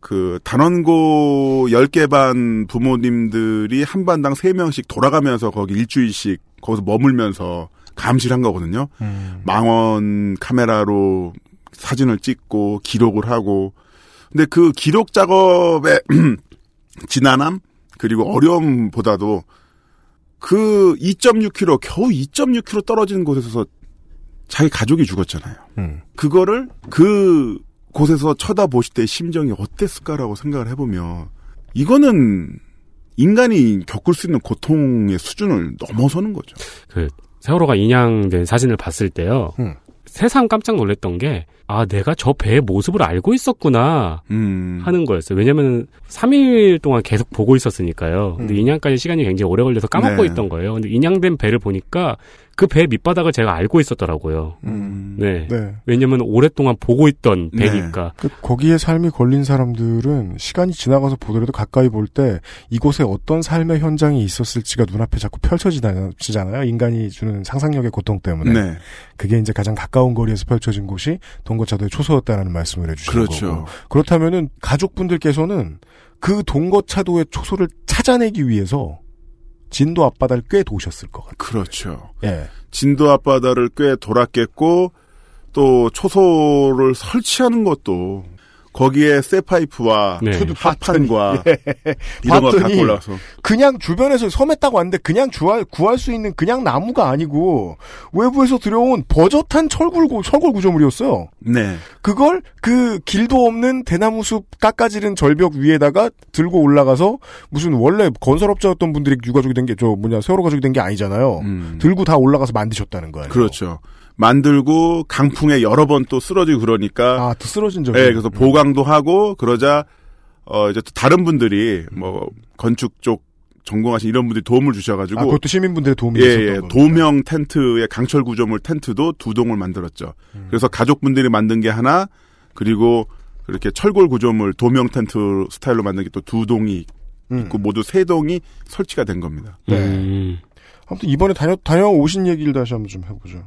그 단원고 10개 반 부모님들이 한 반당 3명씩 돌아가면서 거기 일주일씩 거기서 머물면서 감시를 한 거거든요. 망원 카메라로 사진을 찍고 기록을 하고. 근데 그 기록 작업의 지난함 그리고 어려움보다도 그 2.6km 겨우 2.6km 떨어지는 곳에서 자기 가족이 죽었잖아요. 음. 그거를 그 곳에서 쳐다보실 때 심정이 어땠을까라고 생각을 해보면 이거는 인간이 겪을 수 있는 고통의 수준을 넘어서는 거죠. 그 세월호가 인양된 사진을 봤을 때요. 음. 세상 깜짝 놀랐던 게, 아, 내가 저 배의 모습을 알고 있었구나. 음. 하는 거였어요. 왜냐면 3일 동안 계속 보고 있었으니까요. 근데 인양까지 시간이 굉장히 오래 걸려서 까먹고 네. 있던 거예요. 근데 인양된 배를 보니까 그 배 밑바닥을 제가 알고 있었더라고요. 음. 네. 네. 왜냐면 오랫동안 보고 있던 네. 배니까. 그 거기에 삶이 걸린 사람들은 시간이 지나가서 보더라도 가까이 볼 때 이곳에 어떤 삶의 현장이 있었을지가 눈앞에 자꾸 펼쳐지잖아요. 인간이 주는 상상력의 고통 때문에. 네. 그게 이제 가장 가까운 거리에서 펼쳐진 곳이 동거차도의 초소였다는 말씀을 해주시는 그렇죠. 거고. 그렇다면은 가족분들께서는 그 동거차도의 초소를 찾아내기 위해서 진도 앞바다를 꽤 도셨을 것 같아요. 그렇죠. 예. 진도 앞바다를 꽤 돌았겠고 또 초소를 설치하는 것도 거기에 쇠파이프와 네. 합판과 예. 이런 걸 갖고 올라서 그냥 주변에서 섬에 딱 왔는데 그냥 구할, 구할 수 있는 그냥 나무가 아니고 외부에서 들여온 버젓한 철골, 구- 철골 구조물이었어요. 네. 그걸 그 길도 없는 대나무 숲 깎아지른 절벽 위에다가 들고 올라가서 무슨 원래 건설업자였던 분들이 유가족이 된 게 저 뭐냐 세월호 가족이 된 게 아니잖아요. 음. 들고 다 올라가서 만드셨다는 거예요. 그렇죠. 만들고 강풍에 여러 번 또 쓰러지고 그러니까 아, 또 쓰러진 적이. 예, 그래서 보강도 하고 그러자 어 이제 또 다른 분들이 뭐 건축 쪽 전공하신 이런 분들이 도움을 주셔가지고 아, 그것도 시민분들의 도움이 예, 있었던 예, 겁니다. 도명 텐트의 강철 구조물 텐트도 두 동을 만들었죠. 음. 그래서 가족분들이 만든 게 하나 그리고 그렇게 철골 구조물 도명 텐트 스타일로 만든 게 또 두 동이 음. 있고 모두 세 동이 설치가 된 겁니다. 네. 음. 아무튼 이번에 다녀, 다녀오신 얘기를 다시 한번 좀 해보죠.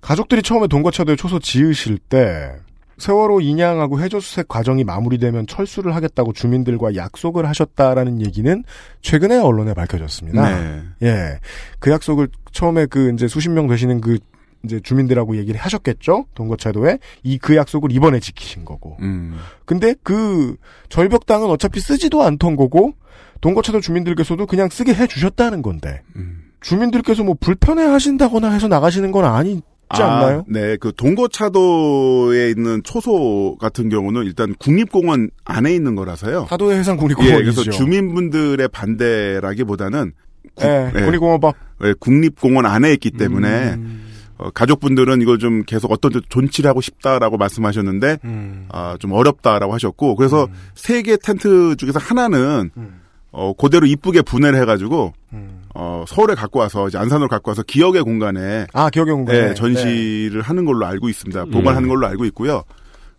가족들이 처음에 동거차도에 초소 지으실 때 세월호 인양하고 해저수색 과정이 마무리되면 철수를 하겠다고 주민들과 약속을 하셨다라는 얘기는 최근에 언론에 밝혀졌습니다. 네. 예. 그 약속을 처음에 그 이제 수십 명 되시는 그 이제 주민들하고 얘기를 하셨겠죠? 동거차도에. 이 그 약속을 이번에 지키신 거고. 음. 근데 그 절벽 땅은 어차피 쓰지도 않던 거고 동거차도 주민들께서도 그냥 쓰게 해 주셨다는 건데. 음. 주민들께서 뭐 불편해 하신다거나 해서 나가시는 건 아니 지 않나요? 네, 그 동거차도에 있는 초소 같은 경우는 일단 국립공원 안에 있는 거라서요. 사도의 해상 예, 국립공원이죠. 그래서 주민분들의 반대라기보다는 국, 예, 예, 국립공원법. 예, 국립공원 안에 있기 때문에 음. 어, 가족분들은 이걸 좀 계속 어떤 데 존치를 하고 싶다라고 말씀하셨는데 음. 아, 좀 어렵다라고 하셨고 그래서 세개 텐트 중에서 하나는 음. 어, 그대로 이쁘게 분해를 해가지고 음. 어, 서울에 갖고 와서 이제 안산으로 갖고 와서 기억의 공간에 아, 기억의 공간에. 네, 전시를 하는 걸로 알고 있습니다. 음. 보관하는 걸로 알고 있고요.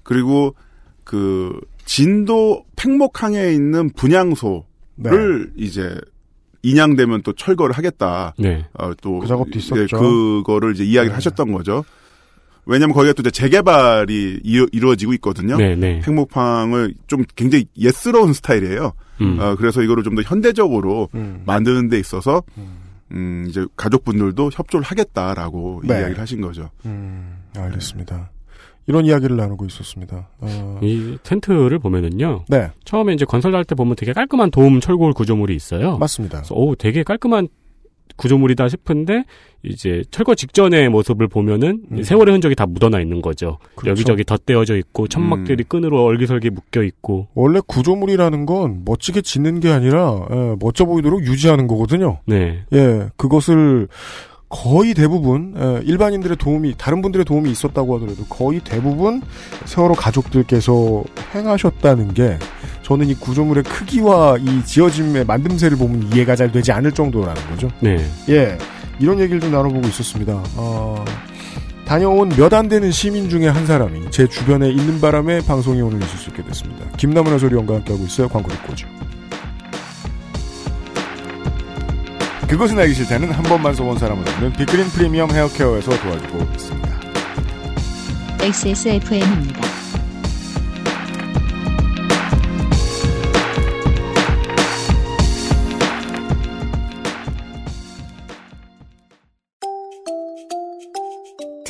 그리고 그 진도 팽목항에 있는 분향소를 네. 이제 인양되면 또 철거를 하겠다. 네. 어, 또 그 작업도 있었죠. 예, 그거를 이제 이야기를 네. 하셨던 거죠. 왜냐하면 거기가 또 이제 재개발이 이루, 이루어지고 있거든요. 네, 네. 팽목항을 좀 굉장히 예스러운 스타일이에요. 음. 어, 그래서 이거를 좀 더 현대적으로 음. 만드는 데 있어서 음, 이제 가족분들도 협조를 하겠다라고 네. 이야기를 하신 거죠. 음, 알겠습니다. 이런 이야기를 나누고 있었습니다. 어, 이 텐트를 보면은요. 네, 처음에 이제 건설할 때 보면 되게 깔끔한 도움 철골 구조물이 있어요. 맞습니다. 그래서 오 되게 깔끔한 구조물이다 싶은데 이제 철거 직전의 모습을 보면은 음. 세월의 흔적이 다 묻어나 있는 거죠. 그렇죠. 여기저기 덧대어져 있고 천막들이 끈으로 얼기설기 묶여 있고. 원래 구조물이라는 건 멋지게 짓는 게 아니라 예, 멋져 보이도록 유지하는 거거든요. 네. 예, 그것을 거의 대부분 예, 일반인들의 도움이 다른 분들의 도움이 있었다고 하더라도 거의 대부분 세월호 가족들께서 행하셨다는 게 저는 이 구조물의 크기와 이 지어짐의 만듦새를 보면 이해가 잘 되지 않을 정도라는 거죠. 네. 예, 이런 얘기를 좀 나눠보고 있었습니다. 어, 다녀온 몇 안 되는 시민 중에 한 사람이 제 주변에 있는 바람에 방송이 오늘 있을 수 있게 됐습니다. 김남은 해설위원과 함께하고 있어요. 광고 듣고 오죠. 그것은 알기 싫다는 한 번만 써본 사람은 없는 빅그린 프리미엄 헤어케어에서 도와주고 있습니다. XSFM입니다.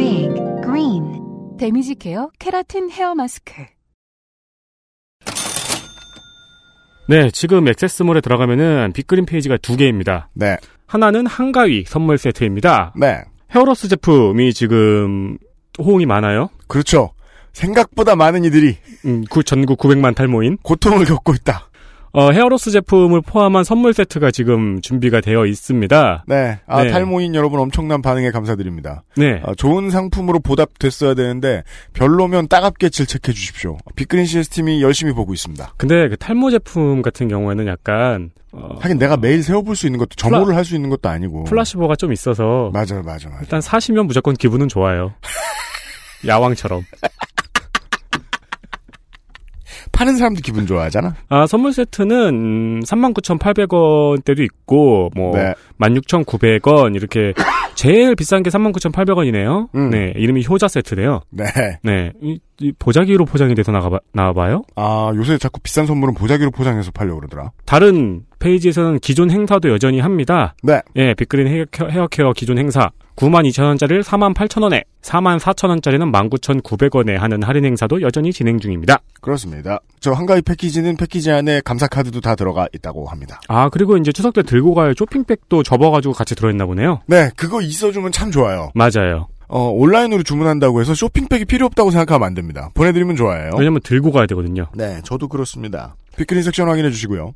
빅 그린 damage care 케라틴 hair mask. 네, 지금 XS몰에 들어가면은 빅그린 페이지가 두 개입니다. 네, 하나는 한가위 선물 세트입니다. 네, hair loss 제품이 지금 호응이 많아요. 그렇죠. 생각보다 많은 이들이 음, 구, 전국 900만 탈모인. 고통을 겪고 있다. 어, hair loss 제품을 포함한 선물 세트가 지금 준비가 되어 있습니다. 네. 아, 네. 탈모인 여러분 엄청난 반응에 감사드립니다. 네. 아, 좋은 상품으로 보답됐어야 되는데 별로면 따갑게 질책해 주십시오. 빅그린 CS팀이 열심히 보고 있습니다. 근데 그 탈모 제품 같은 경우에는 약간 어, 하긴 내가 매일 세어볼 수 있는 것도 점호를 할수 있는 것도 아니고. 플라시보가 좀 있어서 맞아요, 맞아, 맞아. 일단 사시면 무조건 기분은 좋아요. 야왕처럼. 파는 사람도 기분 좋아하잖아. 아, 선물 세트는 음, 39,800원대도 있고 뭐 네. 16,900원 이렇게 제일 비싼 게 39,800원이네요. 음. 네, 이름이 효자 세트래요. 네. 네, 이, 이 보자기로 포장이 돼서 나가 나와 봐요. 아, 요새 자꾸 비싼 선물은 보자기로 포장해서 팔려고 그러더라. 다른 페이지에서는 기존 행사도 여전히 합니다. 네. 예, 빅그린 헤어케어, 헤어케어 기존 행사 92,000원짜리를 44,000원에 44,000원짜리는 19,900원에 하는 할인 행사도 여전히 진행 중입니다. 그렇습니다. 저 한가위 패키지는 패키지 안에 감사 카드도 다 들어가 있다고 합니다. 아, 그리고 이제 추석 때 들고 갈 쇼핑백도 접어가지고 같이 들어있나 보네요. 네, 그거 있어주면 참 좋아요. 맞아요. 어, 온라인으로 주문한다고 해서 쇼핑백이 필요 없다고 생각하면 안 됩니다. 보내드리면 좋아요. 왜냐면 들고 가야 되거든요. 네, 저도 그렇습니다. 빅그린 섹션 확인해 주시고요.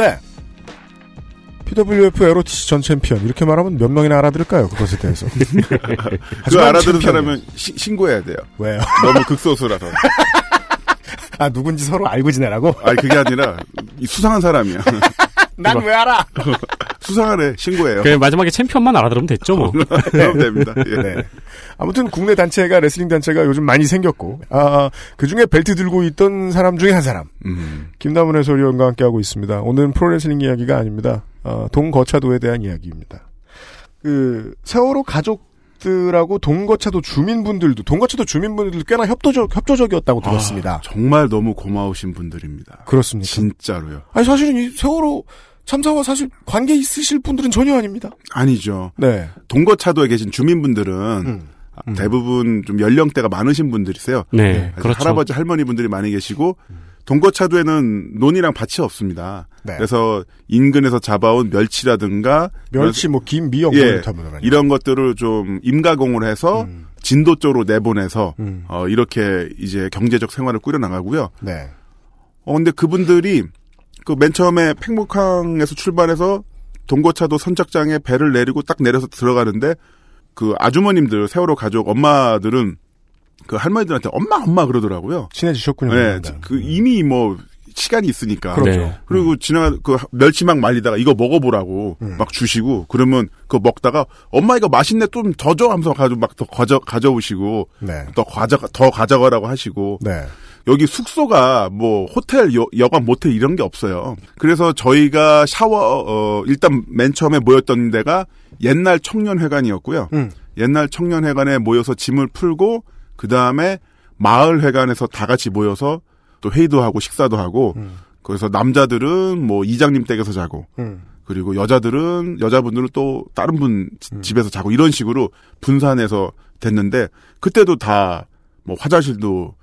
네. PWF 에로티시 전 챔피언 이렇게 말하면 몇 명이나 알아들을까요? 그것에 대해서. 그 알아들은. 사람은 시- 신고해야 돼요. 왜요? 너무 극소수라서. 아 누군지 서로 알고 지내라고? 아니 그게 아니라 이 수상한 사람이야. 난 왜 알아? 수상하네 신고해요. 그 마지막에 챔피언만 알아들으면 됐죠, 뭐. 그럼 됩니다. 예. 네. 아무튼 국내 단체가 레슬링 단체가 요즘 많이 생겼고 아 그 중에 벨트 들고 있던 사람 중에 한 사람 음. 김남훈 해설위원과 함께 하고 있습니다. 오늘은 프로레슬링 이야기가 아닙니다. 어, 동거차도에 대한 이야기입니다. 그 세월호 가족들하고 동거차도 주민분들도 동거차도 주민분들도 꽤나 협조적 협조적이었다고 들었습니다. 아, 정말 너무 고마우신 분들입니다. 그렇습니까? 진짜로요. 아니 사실은 이 세월호 참사와 사실 관계 있으실 분들은 전혀 아닙니다. 아니죠. 네. 동거차도에 계신 주민분들은 음. 아, 대부분 좀 연령대가 많으신 분들이세요. 네, 그래서 그렇죠. 할아버지 할머니 분들이 많이 계시고 동거차도에는 논이랑 밭이 없습니다. 네. 그래서 인근에서 잡아온 멸치라든가 멸치 뭐 김 미역 예, 이런 것들을 좀 임가공을 해서 음. 진도 쪽으로 내보내서 음. 어, 이렇게 이제 경제적 생활을 꾸려 나가고요. 네. 어 근데 그분들이 그 맨 처음에 팽목항에서 출발해서 동거차도 선착장에 배를 내리고 딱 내려서 들어가는데 그 아주머님들 세월호 가족 엄마들은 그 할머니들한테 엄마 엄마 그러더라고요. 친해지셨군요. 네, 그 이미 뭐 시간이 있으니까. 그렇죠. 네. 그리고 지나 그 멸치 막 말리다가 이거 먹어보라고 음. 막 주시고 그러면 그거 먹다가 엄마 이거 맛있네 좀 더 줘 하면서 가지고 막 더 가져 가져오시고 네. 또 가져 더 가져가라고 하시고 네. 여기 숙소가 뭐 호텔 여, 여관 모텔 이런 게 없어요. 그래서 저희가 샤워 어 일단 맨 처음에 모였던 데가 옛날 청년회관이었고요. 음. 옛날 청년회관에 모여서 짐을 풀고 그 다음에 마을회관에서 다 같이 모여서 또 회의도 하고 식사도 하고 음. 그래서 남자들은 뭐 이장님 댁에서 자고 음. 그리고 여자들은 여자분들은 또 다른 분 지- 음. 집에서 자고 이런 식으로 분산해서 됐는데 그때도 다 뭐 화장실도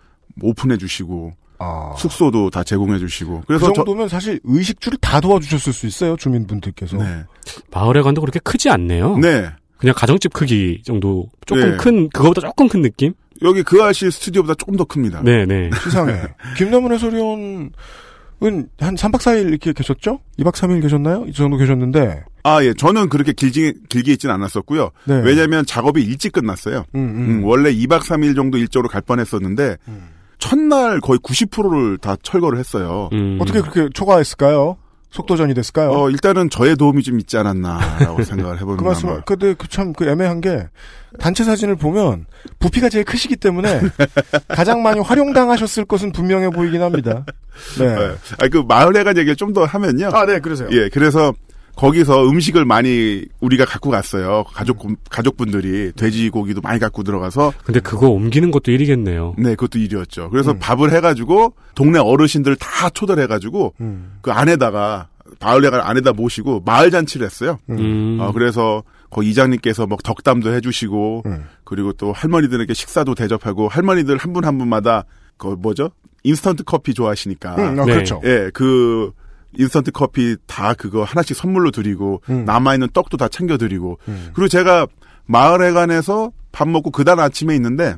오픈해 주시고 아. 숙소도 다 제공해 주시고 그래서 그 정도면 사실 의식주를 다 도와주셨을 수 있어요 주민분들께서. 저, 네. 마을회관도 그렇게 크지 않네요. 네. 그냥 가정집 크기 정도 조금 네. 큰 그거보다 조금 큰 느낌? 여기 그 아씨 스튜디오보다 조금 더 큽니다. 네, 네. 시상해. 김남은 해설위원은 한 3박 4일 이렇게 계셨죠? 2박 3일 계셨나요? 이 정도 계셨는데. 아, 예. 저는 그렇게 길지, 길게 있진 않았었고요. 네. 왜냐면 작업이 일찍 끝났어요. 음, 음. 음, 원래 2박 3일 정도 일정으로 갈 뻔 했었는데 첫날 거의 90%를 다 철거를 했어요. 음. 어떻게 그렇게 초과했을까요? 속도전이 됐을까요? 어, 일단은 저의 도움이 좀 있지 않았나라고 생각을 해봅니다. 그 말씀, 뭐. 근데 그 참 그 애매한 게 단체 사진을 보면 부피가 제일 크시기 때문에 가장 많이 활용당하셨을 것은 분명해 보이긴 합니다. 네. 네. 아니, 그 마을회관 얘기를 좀 더 하면요. 아, 네, 그러세요. 예, 그래서 거기서 음식을 많이 우리가 갖고 갔어요. 가족, 가족분들이 돼지고기도 많이 갖고 들어가서 근데 그거 옮기는 것도 일이겠네요. 네, 그것도 일이었죠. 그래서 음. 밥을 해가지고 동네 어르신들 다 초대를 해가지고 음. 그 안에다가 마을회관 안에다 모시고 마을 잔치를 했어요. 음. 어, 그래서 거 이장님께서 뭐 덕담도 해주시고 음. 그리고 또 할머니들에게 식사도 대접하고 할머니들 한 분한 분마다 그 뭐죠 인스턴트 커피 좋아하시니까 음, 어, 네. 그렇죠. 예 그 인스턴트 커피 다 그거 하나씩 선물로 드리고 음. 남아있는 떡도 다 챙겨 드리고 음. 그리고 제가 마을회관에서 밥 먹고 그 다음 아침에 있는데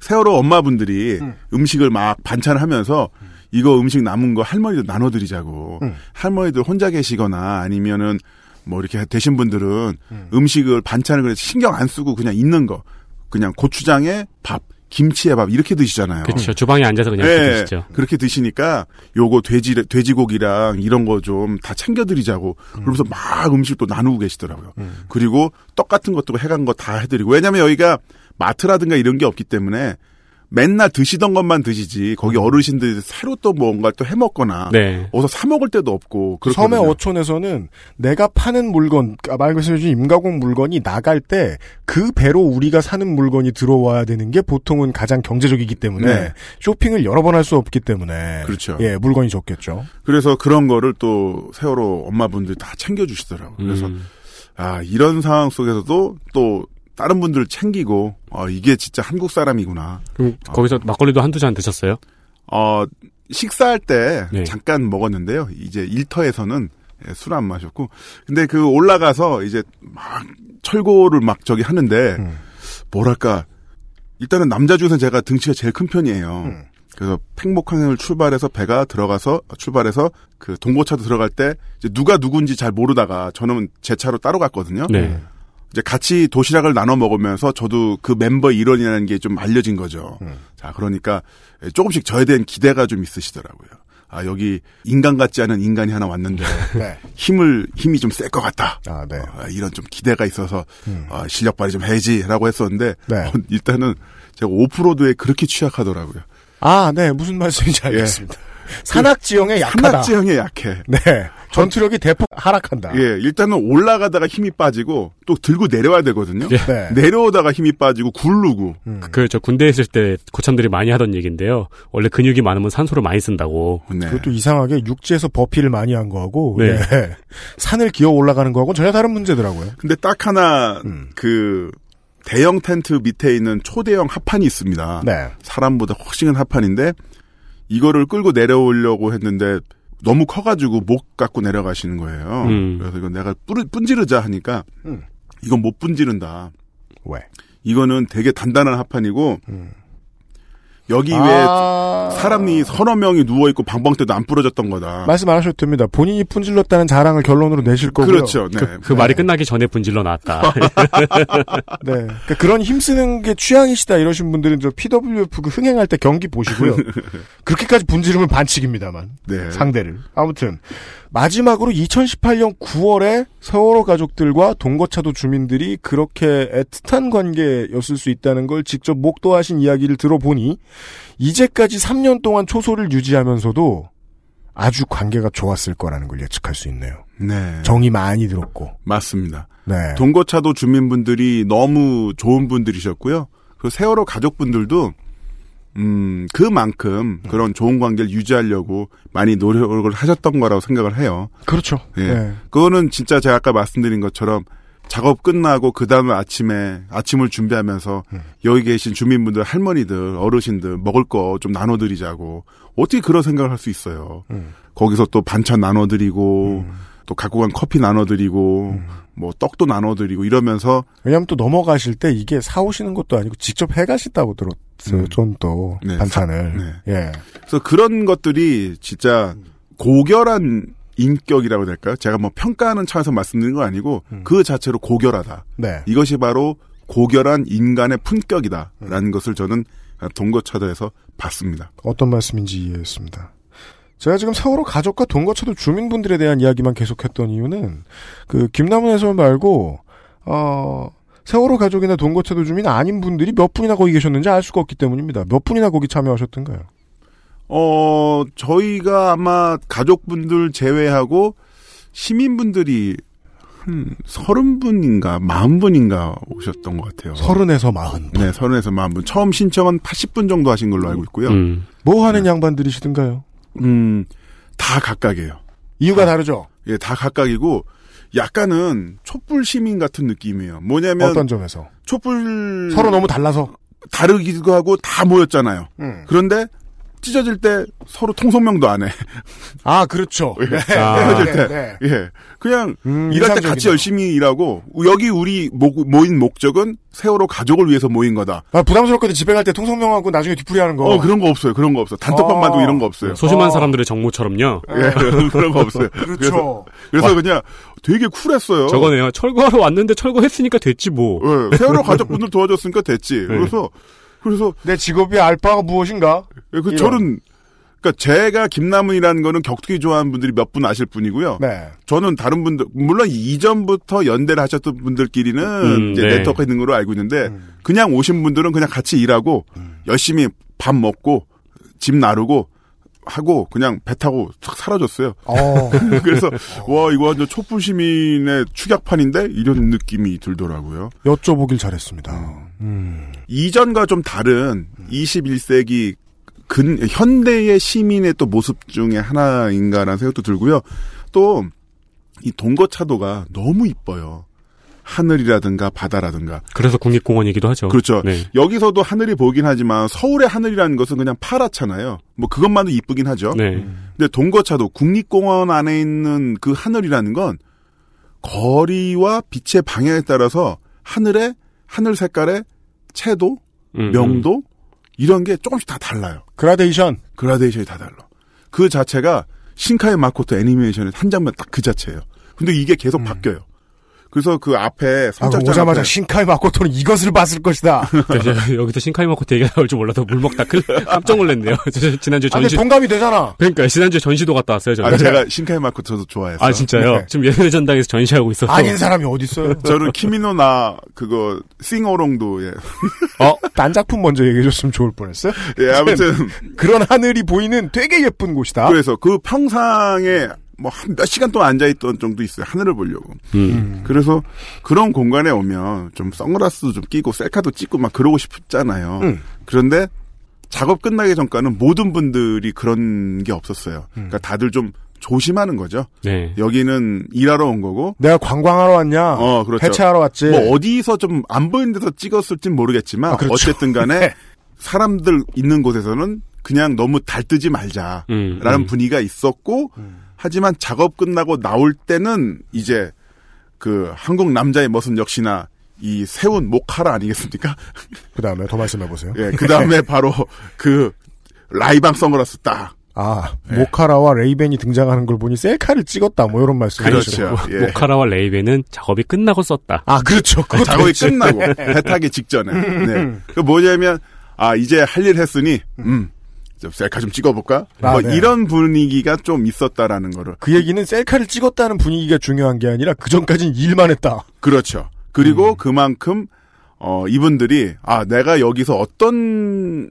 세월호 엄마분들이 음식을 막 반찬하면서 이거 음식 남은 거 할머니들 나눠드리자고 음. 할머니들 혼자 계시거나 아니면은 뭐 이렇게 되신 분들은 음. 식을 반찬을 그래서 신경 안 쓰고 그냥 있는 거 그냥 고추장에 밥 김치에 밥 이렇게 드시잖아요. 그렇죠. 주방에 앉아서 그냥 이렇게 드시죠. 그렇게 드시니까 요거 돼지 돼지고기랑 이런 거 좀 다 챙겨 드리자고 그러면서 막 음식 또 나누고 계시더라고요. 그리고 떡 같은 것도 해간 거 다 해드리고 왜냐하면 여기가 마트라든가 이런 게 없기 때문에 맨날 드시던 것만 드시지 거기 어르신들이 새로 또 뭔가 또 해먹거나 네. 어서 사 먹을 때도 없고 섬의. 어촌에서는 내가 파는 물건, 아, 말 그대로 임가공 물건이 나갈 때 그 배로 우리가 사는 물건이 들어와야 되는 게 보통은 가장 경제적이기 때문에 네. 쇼핑을 여러 번 할 수 없기 때문에 그렇죠. 예, 물건이 좋겠죠. 그래서 그런 거를 또 세월호 엄마분들이 다 챙겨주시더라고요. 그래서 음. 아 이런 상황 속에서도 또 다른 분들 챙기고 어 이게 진짜 한국 사람이구나. 그럼 거기서 막걸리도 한두 잔 드셨어요? 어 식사할 때 네. 잠깐 먹었는데요. 이제 일터에서는 예, 술안 마셨고 근데 그 올라가서 이제 막 철고를 막 저기 하는데 음. 뭐랄까 일단은 남자 중에서 제가 등치가 제일 큰 편이에요. 음. 그래서 팽목항을 출발해서 배가 들어가서 출발해서 그 동고차도 들어갈 때 이제 누가 누군지 잘 모르다가 저는 제 차로 따로 갔거든요. 네. 이제 같이 도시락을 나눠 먹으면서 저도 그 멤버 일원이라는 게 좀 알려진 거죠. 음. 자, 그러니까 조금씩 저에 대한 기대가 좀 있으시더라고요. 아, 여기 인간 같지 않은 인간이 하나 왔는데 네. 힘을 힘이 좀 셀 것 같다. 아, 네. 아, 이런 좀 기대가 있어서 음. 아, 실력 발휘 좀 해야지라고 했었는데 네. 어, 일단은 제가 오프로드에 그렇게 취약하더라고요. 아, 네. 무슨 말씀인지 알겠습니다. 산악 지형에 약하다. 산악 지형에 약해. 네. 전투력이 대폭 하락한다. 예, 일단은 올라가다가 힘이 빠지고 또 들고 내려와야 되거든요. 네. 내려오다가 힘이 빠지고 굴르고. 음. 그저 군대 에 있을 때 고참들이 많이 하던 얘기인데요. 원래 근육이 많으면 산소를 많이 쓴다고. 네. 그것도 이상하게 육지에서 버피를 많이 한 거하고 네. 예. 산을 기어 올라가는 거하고 전혀 다른 문제더라고요. 근데 딱 하나 음. 그 대형 텐트 밑에 있는 초대형 합판이 있습니다. 네. 사람보다 훨씬 큰 합판인데 이거를 끌고 내려오려고 했는데 너무 커가지고 못 갖고 내려가시는 거예요. 음. 그래서 이건 내가 뿌리, 분지르자 하니까 음. 이건 못 분지른다. 왜? 이거는 되게 단단한 합판이고 음. 여기 아. 왜 사람이 서너 명이 누워 있고 방방 때도 안 부러졌던 거다. 말씀 안 하셔도 됩니다. 본인이 분질렀다는 자랑을 결론으로 내실 거고요. 그렇죠. 네. 그, 그 말이 끝나기 전에 분질러 놨다. 네. 그러니까 그런 힘쓰는 게 취향이시다 이러신 분들은 저 PWF 그 흥행할 때 경기 보시고요. 그렇게까지 분지르면 반칙입니다만. 네. 상대를. 아무튼 마지막으로 2018년 9월에 세월호 가족들과 동거차도 주민들이 그렇게 애틋한 관계였을 수 있다는 걸 직접 목도하신 이야기를 들어보니 이제까지 3년 동안 초소를 유지하면서도 아주 관계가 좋았을 거라는 걸 예측할 수 있네요. 네. 정이 많이 들었고. 맞습니다. 네. 동거차도 주민분들이 너무 좋은 분들이셨고요. 그 세월호 가족분들도 음 그만큼 그런 좋은 관계를 유지하려고 많이 노력을 하셨던 거라고 생각을 해요. 그렇죠. 예. 네. 그거는 진짜 제가 아까 말씀드린 것처럼 작업 끝나고 그 다음에 아침에 아침을 준비하면서 음. 여기 계신 주민분들 할머니들 어르신들 먹을 거 좀 나눠드리자고 어떻게 그런 생각을 할 수 있어요. 음. 거기서 또 반찬 나눠드리고 또 갖고 간 커피 나눠드리고 음. 뭐 떡도 나눠드리고 이러면서 왜냐하면 또 넘어가실 때 이게 사오시는 것도 아니고 직접 해가신다고 들었어요. 음. 전또 네, 반찬을. 사- 네. 예. 그래서 그런 것들이 진짜 고결한 인격이라고 될까요? 제가 뭐 평가하는 차원에서 말씀드린 건 아니고 음. 그 자체로 고결하다. 네. 이것이 바로 고결한 인간의 품격이다라는 것을 저는 동거차도에서 봤습니다. 어떤 말씀인지 이해했습니다. 제가 지금 세월호 가족과 동거차도 주민분들에 대한 이야기만 계속했던 이유는 그 김남은 해설 말고 어 세월호 가족이나 동거차도 주민 아닌 분들이 몇 분이나 거기 계셨는지 알 수가 없기 때문입니다. 몇 분이나 거기 참여하셨던가요? 어, 저희가 아마 가족분들 제외하고 시민분들이 한 서른 분인가 마흔 분인가 오셨던 것 같아요. 서른에서 마흔. 네, 서른에서 마흔 분. 처음 신청은 80분 정도 하신 걸로 알고 있고요. 음. 뭐 하는 양반들이시던가요? 음, 다 각각이에요. 이유가 다르죠. 예, 다 각각이고 약간은 촛불 시민 같은 느낌이에요. 뭐냐면 어떤 점에서 촛불 서로 너무 달라서. 다르기도 하고 다 모였잖아요. 음. 그런데 찢어질 때 서로 통성명도 안 해. 아, 그렇죠. 예. 네. 헤어질 네, 때. 네. 예. 그냥 음, 일할 때 같이. 열심히 일하고 여기 우리 모, 모인 목적은 세월호 가족을 위해서 모인 거다. 아, 부담스럽거든. 집에 갈 때 통성명하고 나중에 뒤풀이 하는 거. 어, 그런 거 없어요. 그런 거 없어. 단톡방 아. 만두고 이런 거 없어요. 소심한 어. 사람들의 정모처럼요. 예, 그런 거 없어요. 그래서, 그렇죠. 그래서 그냥 되게 쿨했어요. 저거네요. 철거하러 왔는데 철거했으니까 됐지 뭐. 예, 세월호 가족분들 도와줬으니까 됐지. 그래서 그래서 내 직업의 알바가 무엇인가? 예, 그 이런. 저는 그러니까 제가 김남은이라는 거는 격투기 좋아하는 분들이 몇 분 아실 뿐이고요. 네. 저는 다른 분들 물론 이전부터 연대를 하셨던 분들끼리는 음, 이제 네. 네트워크 있는 걸로 알고 있는데 음. 그냥 오신 분들은 그냥 같이 일하고 열심히 밥 먹고 집 나르고 하고 그냥 배 타고 싹 사라졌어요. 어. 그래서 와 이거 완전 촛불 시민의 축약판인데 이런 느낌이 들더라고요. 여쭤보길 잘했습니다. 음. 이전과 좀 다른 21세기 근 현대의 시민의 또 모습 중에 하나인가라는 생각도 들고요. 또 이 동거차도가 너무 이뻐요. 하늘이라든가 바다라든가. 그래서 국립공원이기도 하죠. 그렇죠. 네. 여기서도 하늘이 보이긴 하지만 서울의 하늘이라는 것은 그냥 파랗잖아요. 뭐 그것만도 이쁘긴 하죠. 네. 근데 동거차도 국립공원 안에 있는 그 하늘이라는 건 거리와 빛의 방향에 따라서 하늘의 하늘 색깔의 채도, 음, 명도 이런 게 조금씩 다 달라요. 그라데이션. 그라데이션이 다 달라. 그 자체가 신카이 마코토 애니메이션의 한 장면 딱 그 자체예요. 근데 이게 계속 바뀌어요. 그래서 그 앞에 아, 성장장 오자마자 앞에 신카이 마코토는 이것을 봤을 것이다. 여기서 신카이 마코트 얘기가 나올 줄 몰라서 물 먹다 큰 깜짝 놀랐네요. 저 지난주 아, 전시 동감이 되잖아. 그러니까 지난주 전시도 갔다 왔어요. 저는. 아, 제가 신카이 마코토도 좋아해서. 아, 진짜요? 네. 지금 예술의 전당에서 전시하고 있어서. 아닌 사람이 어딨어요. 저는 키미노 나 그거 싱어롱도 예. 어? 딴 작품 먼저 얘기해줬으면 좋을 뻔했어요. 예, 아무튼 그런 하늘이 보이는 되게 예쁜 곳이다. 그래서 그 평상에 뭐 한 몇 시간 동안 앉아 있던 정도 있어요. 하늘을 보려고. 음. 그래서 그런 공간에 오면 좀 선글라스도 좀 끼고 셀카도 찍고 막 그러고 싶잖아요. 음. 그런데 작업 끝나기 전까는 모든 분들이 그런 게 없었어요. 그러니까 다들 좀 조심하는 거죠. 네. 여기는 일하러 온 거고. 내가 관광하러 왔냐? 어, 그렇죠. 해체하러 왔지. 뭐 어디서 좀 안 보이는 데서 찍었을진 모르겠지만 아, 그렇죠. 어쨌든 간에 사람들 있는 곳에서는 그냥 너무 달뜨지 말자라는 음, 음. 분위기가 있었고 하지만 작업 끝나고 나올 때는 이제 그 한국 남자의 모습 역시나 이 세운 목하라 아니겠습니까? 그 다음에 더 말씀해 보세요. 예, 그 다음에 바로 그 라이방 선글라스 딱. 아, 네. 모카라와 레이벤이 등장하는 걸 보니 셀카를 찍었다, 뭐 이런 말씀. 그렇죠. 예. 모카라와 레이벤은 작업이 끝나고 썼다. 아, 그렇죠. 그것도 작업이 있죠. 끝나고 배 타기 직전에. 네. 그 뭐냐면 아 이제 할 일 했으니 음. 좀 셀카 좀 찍어볼까? 아, 뭐 네. 이런 분위기가 좀 있었다라는 거를. 그 얘기는 셀카를 찍었다는 분위기가 중요한 게 아니라 그 전까지는 일만 했다. 그렇죠. 그리고 그만큼 어 이분들이 아 내가 여기서 어떤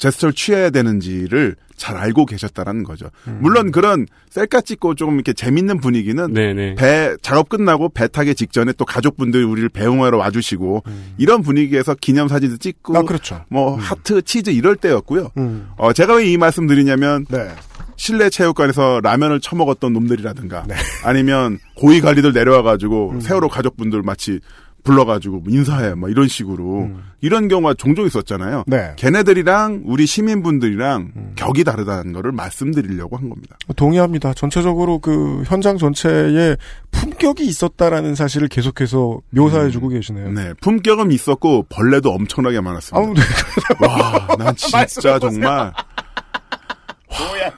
제스처를 취해야 되는지를 잘 알고 계셨다라는 거죠. 물론 그런 셀카 찍고 조금 이렇게 재밌는 분위기는 네네. 배 작업 끝나고 배 타기 직전에 또 가족분들이 우리를 배웅하러 와주시고 이런 분위기에서 기념 사진도 찍고 아, 그렇죠. 뭐 하트 치즈 이럴 때였고요. 음. 어 제가 왜 이 말씀 드리냐면 네. 실내 체육관에서 라면을 처먹었던 놈들이라든가 네. 아니면 고위 관리들 내려와가지고 음. 세월호 가족분들 마치 불러가지고 뭐 인사해 막 이런 식으로 이런 경우가 종종 있었잖아요. 음. 네. 걔네들이랑 우리 시민분들이랑 음. 격이 다르다는 거를 말씀드리려고 한 겁니다. 동의합니다. 전체적으로 그 현장 전체에 품격이 있었다라는 사실을 계속해서 묘사해주고 계시네요. 네, 품격은 있었고 벌레도 엄청나게 많았습니다. 아우, 네. 와, 난 진짜 정말. 와,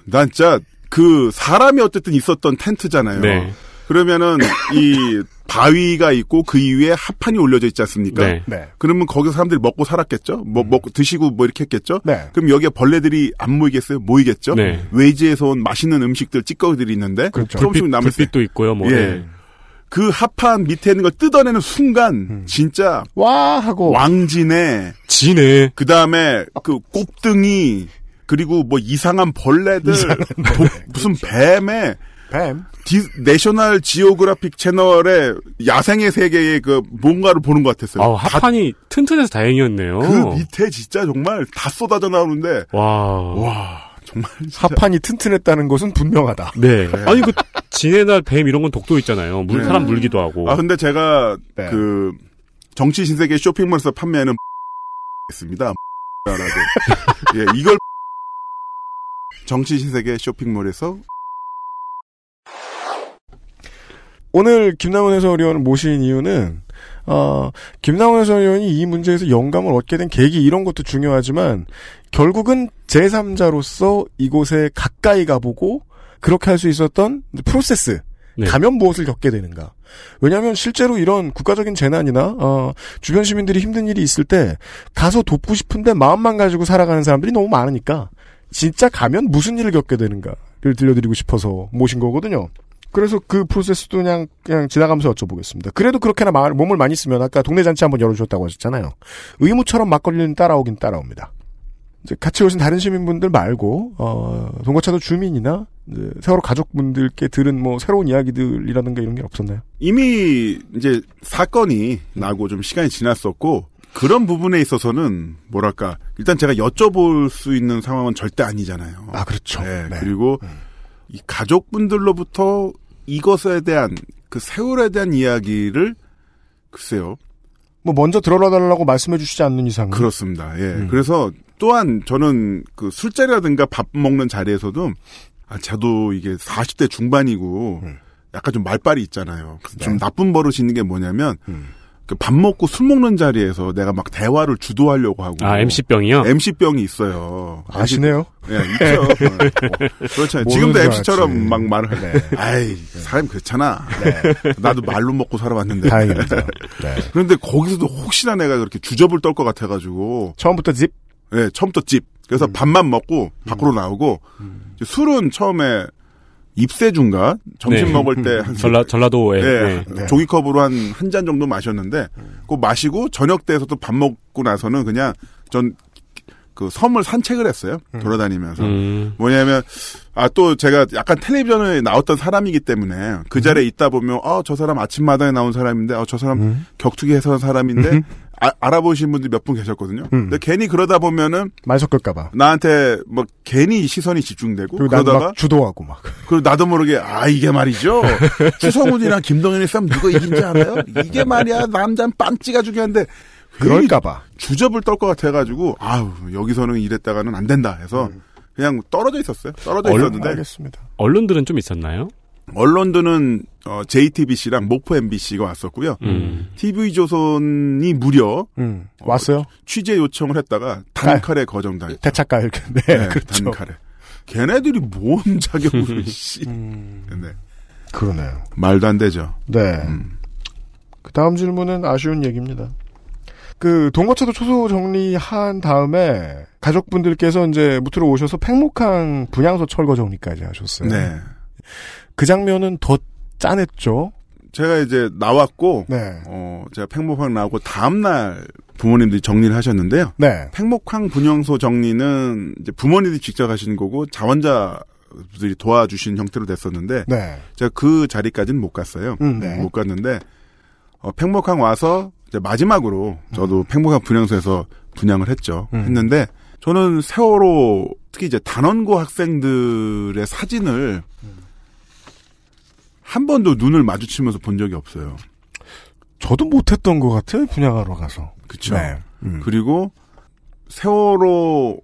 난 진짜 그 사람이 어쨌든 있었던 텐트잖아요. 네. 그러면은 이 바위가 있고 그 위에 합판이 올려져 있지 않습니까? 네. 네. 그러면 거기서 사람들이 먹고 살았겠죠? 뭐 먹고 드시고 뭐 이렇게 했겠죠? 네. 그럼 여기에 벌레들이 안 모이겠어요? 모이겠죠? 네. 외지에서 온 맛있는 음식들 찌꺼기들이 있는데 그렇죠. 조금씩 남을 때 불빛도 있고요. 뭐. 예. 네. 그 합판 밑에 있는 걸 뜯어내는 순간 음. 진짜 와! 하고. 왕진에 지네. 그 다음에 그 꼽등이 그리고 뭐 이상한 벌레들 도- 무슨 뱀에 뱀. 디, 내셔널 지오그래픽 채널의 야생의 세계의 그 뭔가를 보는 것 같았어요. 아우, 다- 합판이 튼튼해서 다행이었네요. 그 밑에 진짜 정말 다 쏟아져 나오는데 와. 와 정말 진짜 합판이 튼튼했다는 것은 분명하다. 네. 아니, 그, 지네나 뱀 이런 건 독도 있잖아요. 물, 네. 사람 물기도 하고. 아 근데 제가 네. 그 정치 신세계 쇼핑몰에서 판매하는 있습니다. 예 이걸 정치 신세계 쇼핑몰에서 오늘 김남훈 해설위원을 모신 이유는 어, 김남훈 해설위원이 이 문제에서 영감을 얻게 된 계기 이런 것도 중요하지만 결국은 제3자로서 이곳에 가까이 가보고 그렇게 할 수 있었던 프로세스 네. 가면 무엇을 겪게 되는가. 왜냐하면 실제로 이런 국가적인 재난이나 어, 주변 시민들이 힘든 일이 있을 때 가서 돕고 싶은데 마음만 가지고 살아가는 사람들이 너무 많으니까 진짜 가면 무슨 일을 겪게 되는가를 들려드리고 싶어서 모신 거거든요. 그래서 그 프로세스도 그냥 그냥 지나가면서 여쭤보겠습니다. 그래도 그렇게나 마- 몸을 많이 쓰면 아까 동네 잔치 한번 열어주셨다고 하셨잖아요. 의무처럼 막걸리는 따라오긴 따라옵니다. 이제 같이 오신 다른 시민분들 말고 어, 동거차도 주민이나 이제 세월호 가족분들께 들은 뭐 새로운 이야기들이라든가 이런 게 없었나요? 이미 이제 사건이 나고 좀 시간이 지났었고 그런 부분에 있어서는 뭐랄까 일단 제가 여쭤볼 수 있는 상황은 절대 아니잖아요. 아 그렇죠. 네, 네. 그리고 이 가족분들로부터 이것에 대한 그 세월에 대한 이야기를 글쎄요. 뭐 먼저 들어달라고 말씀해 주시지 않는 이상 그렇습니다. 예. 음. 그래서 또한 저는 그 술자리라든가 밥 먹는 자리에서도 아, 저도 이게 40대 중반이고 음. 약간 좀 말빨이 있잖아요. 좀 네. 나쁜 버릇이 있는 게 뭐냐면 음. 그밥 먹고 술 먹는 자리에서 내가 막 대화를 주도하려고 하고 아, MC병이요? MC병이 있어요. 아시네요? 예, 있죠. 어, 그렇잖아요. 모르는 지금도 줄 MC처럼. 막 말을 해. 네. 아이, 사람이 그렇잖아. 나도 말로 먹고 살아봤는데. 다행입니다. 네. 그런데 거기서도 혹시나 내가 그렇게 주접을 떨 것 같아가지고. 처음부터 집? 예, 처음부터 집. 그래서 음. 밥만 먹고 밖으로 나오고. 이제 술은 처음에 입세주인가? 점심 네. 먹을 때 한. 전라, 전라도에. 예, 네. 종이컵으로 한 한 잔 정도 마셨는데, 그거 마시고 저녁 때에서 또 밥 먹고 나서는 그냥 전 그 섬을 산책을 했어요. 돌아다니면서. 음. 뭐냐면 아 또 제가 약간 텔레비전에 나왔던 사람이기 때문에 그 자리에 있다 보면 아저 사람 아침마당에 나온 사람인데 아저 사람 음. 격투기 해서 사람인데 아, 알아보신 분들이 몇 분 계셨거든요. 음. 근데 괜히 그러다 보면은 말 섞을까봐. 나한테 뭐 괜히 시선이 집중되고 그러다가 막 주도하고 막. 그리고 나도 모르게 아 이게 말이죠. 추성훈이랑 김동현이 싸움 누가 이긴지 알아요? 이게 말이야 남자는 빤찌가 중요한데 그럴까봐. 주접을 떨 것 같아가지고 아우 여기서는 이랬다가는 안 된다 해서 그냥 떨어져 있었어요. 떨어져 얼- 있었는데 알겠습니다. 언론들은 좀 있었나요? 언론들은 어, JTBC랑 목포 MBC가 왔었고요. 음. TV조선이 무려 음, 왔어요? 취재 요청을 했다가 단칼에 거정당했죠. 대차가 이렇게. 네, 네, 그렇죠. 단칼에. 걔네들이 뭔 자격으로 씨. 음, 네. 그러네요. 말도 안 되죠. 네. 음. 그 다음 질문은 아쉬운 얘기입니다. 그 동거차도 초소 정리한 다음에 가족분들께서 이제 무트로 오셔서 팽목항 분향소 철거 정리까지 하셨어요. 네. 그 장면은 더 짠했죠. 제가 이제 나왔고 네. 어 제가 팽목항 나오고 다음 날 부모님들이 정리를 하셨는데요. 네. 팽목항 분영소 정리는 이제 부모님들이 직접 하시는 거고 자원자 들이 도와주신 형태로 됐었는데 네. 제가 그 자리까지는 못 갔어요. 음, 네. 못 갔는데 어, 팽목항 와서 이제 마지막으로 저도 팽목항 분향소에서 분양을 했죠. 음. 했는데 저는 세월호 특히 이제 단원고 학생들의 사진을 한 번도 눈을 마주치면서 본 적이 없어요. 저도 못했던 것 같아요. 분양하러 가서. 그쵸. 네. 음. 그리고 세월호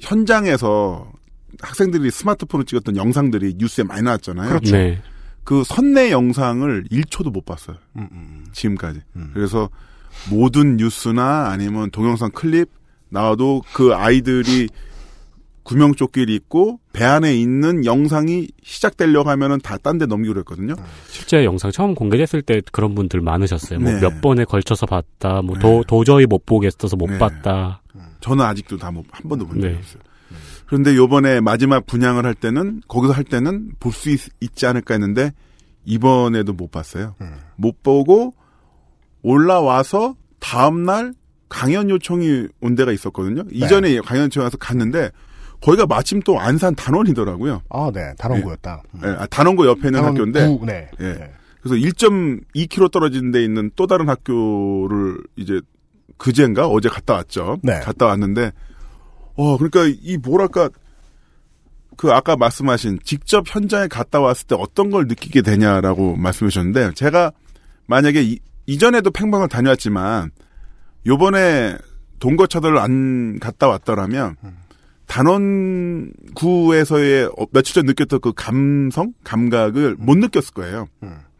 현장에서 학생들이 스마트폰으로 찍었던 영상들이 뉴스에 많이 나왔잖아요. 그렇죠. 네. 그 선내 영상을 1초도 못 봤어요. 음, 음, 지금까지. 음. 그래서 모든 뉴스나 아니면 동영상 클립 나와도 그 아이들이 구명조끼를 입고 배 안에 있는 영상이 시작되려고 하면은 다 딴 데 넘기고 그랬거든요. 실제 영상 처음 공개됐을 때 그런 분들 많으셨어요. 뭐 네. 몇 번에 걸쳐서 봤다. 뭐 네. 도, 도저히 못 보겠어서 못 네. 봤다. 저는 아직도 다한 번도 본 적이 네. 없어요. 그런데 요번에 마지막 분양을 할 때는 거기서 할 때는 볼 수 있지 않을까 했는데 이번에도 못 봤어요. 음. 못 보고 올라와서 다음 날 강연 요청이 온 데가 있었거든요. 이전에 강연 요청 와서 갔는데 거기가 마침 또 안산 단원이더라고요. 아, 네. 단원구였다. 음. 예, 아, 단원고 옆에 있는 단원구, 학교인데 네. 예. 네. 그래서 1.2km 떨어진 데 있는 또 다른 학교를 이제 그제인가 어제 갔다 왔죠. 네. 갔다 왔는데 어 그러니까 이 뭐랄까 그 아까 말씀하신 직접 현장에 갔다 왔을 때 어떤 걸 느끼게 되냐라고 말씀해 주셨는데 제가 만약에 이, 이전에도 팽방을 다녀왔지만 요번에 동거차들을 안 갔다 왔더라면 단원구에서의 어, 며칠 전 느꼈던 그 감성, 감각을 못 느꼈을 거예요.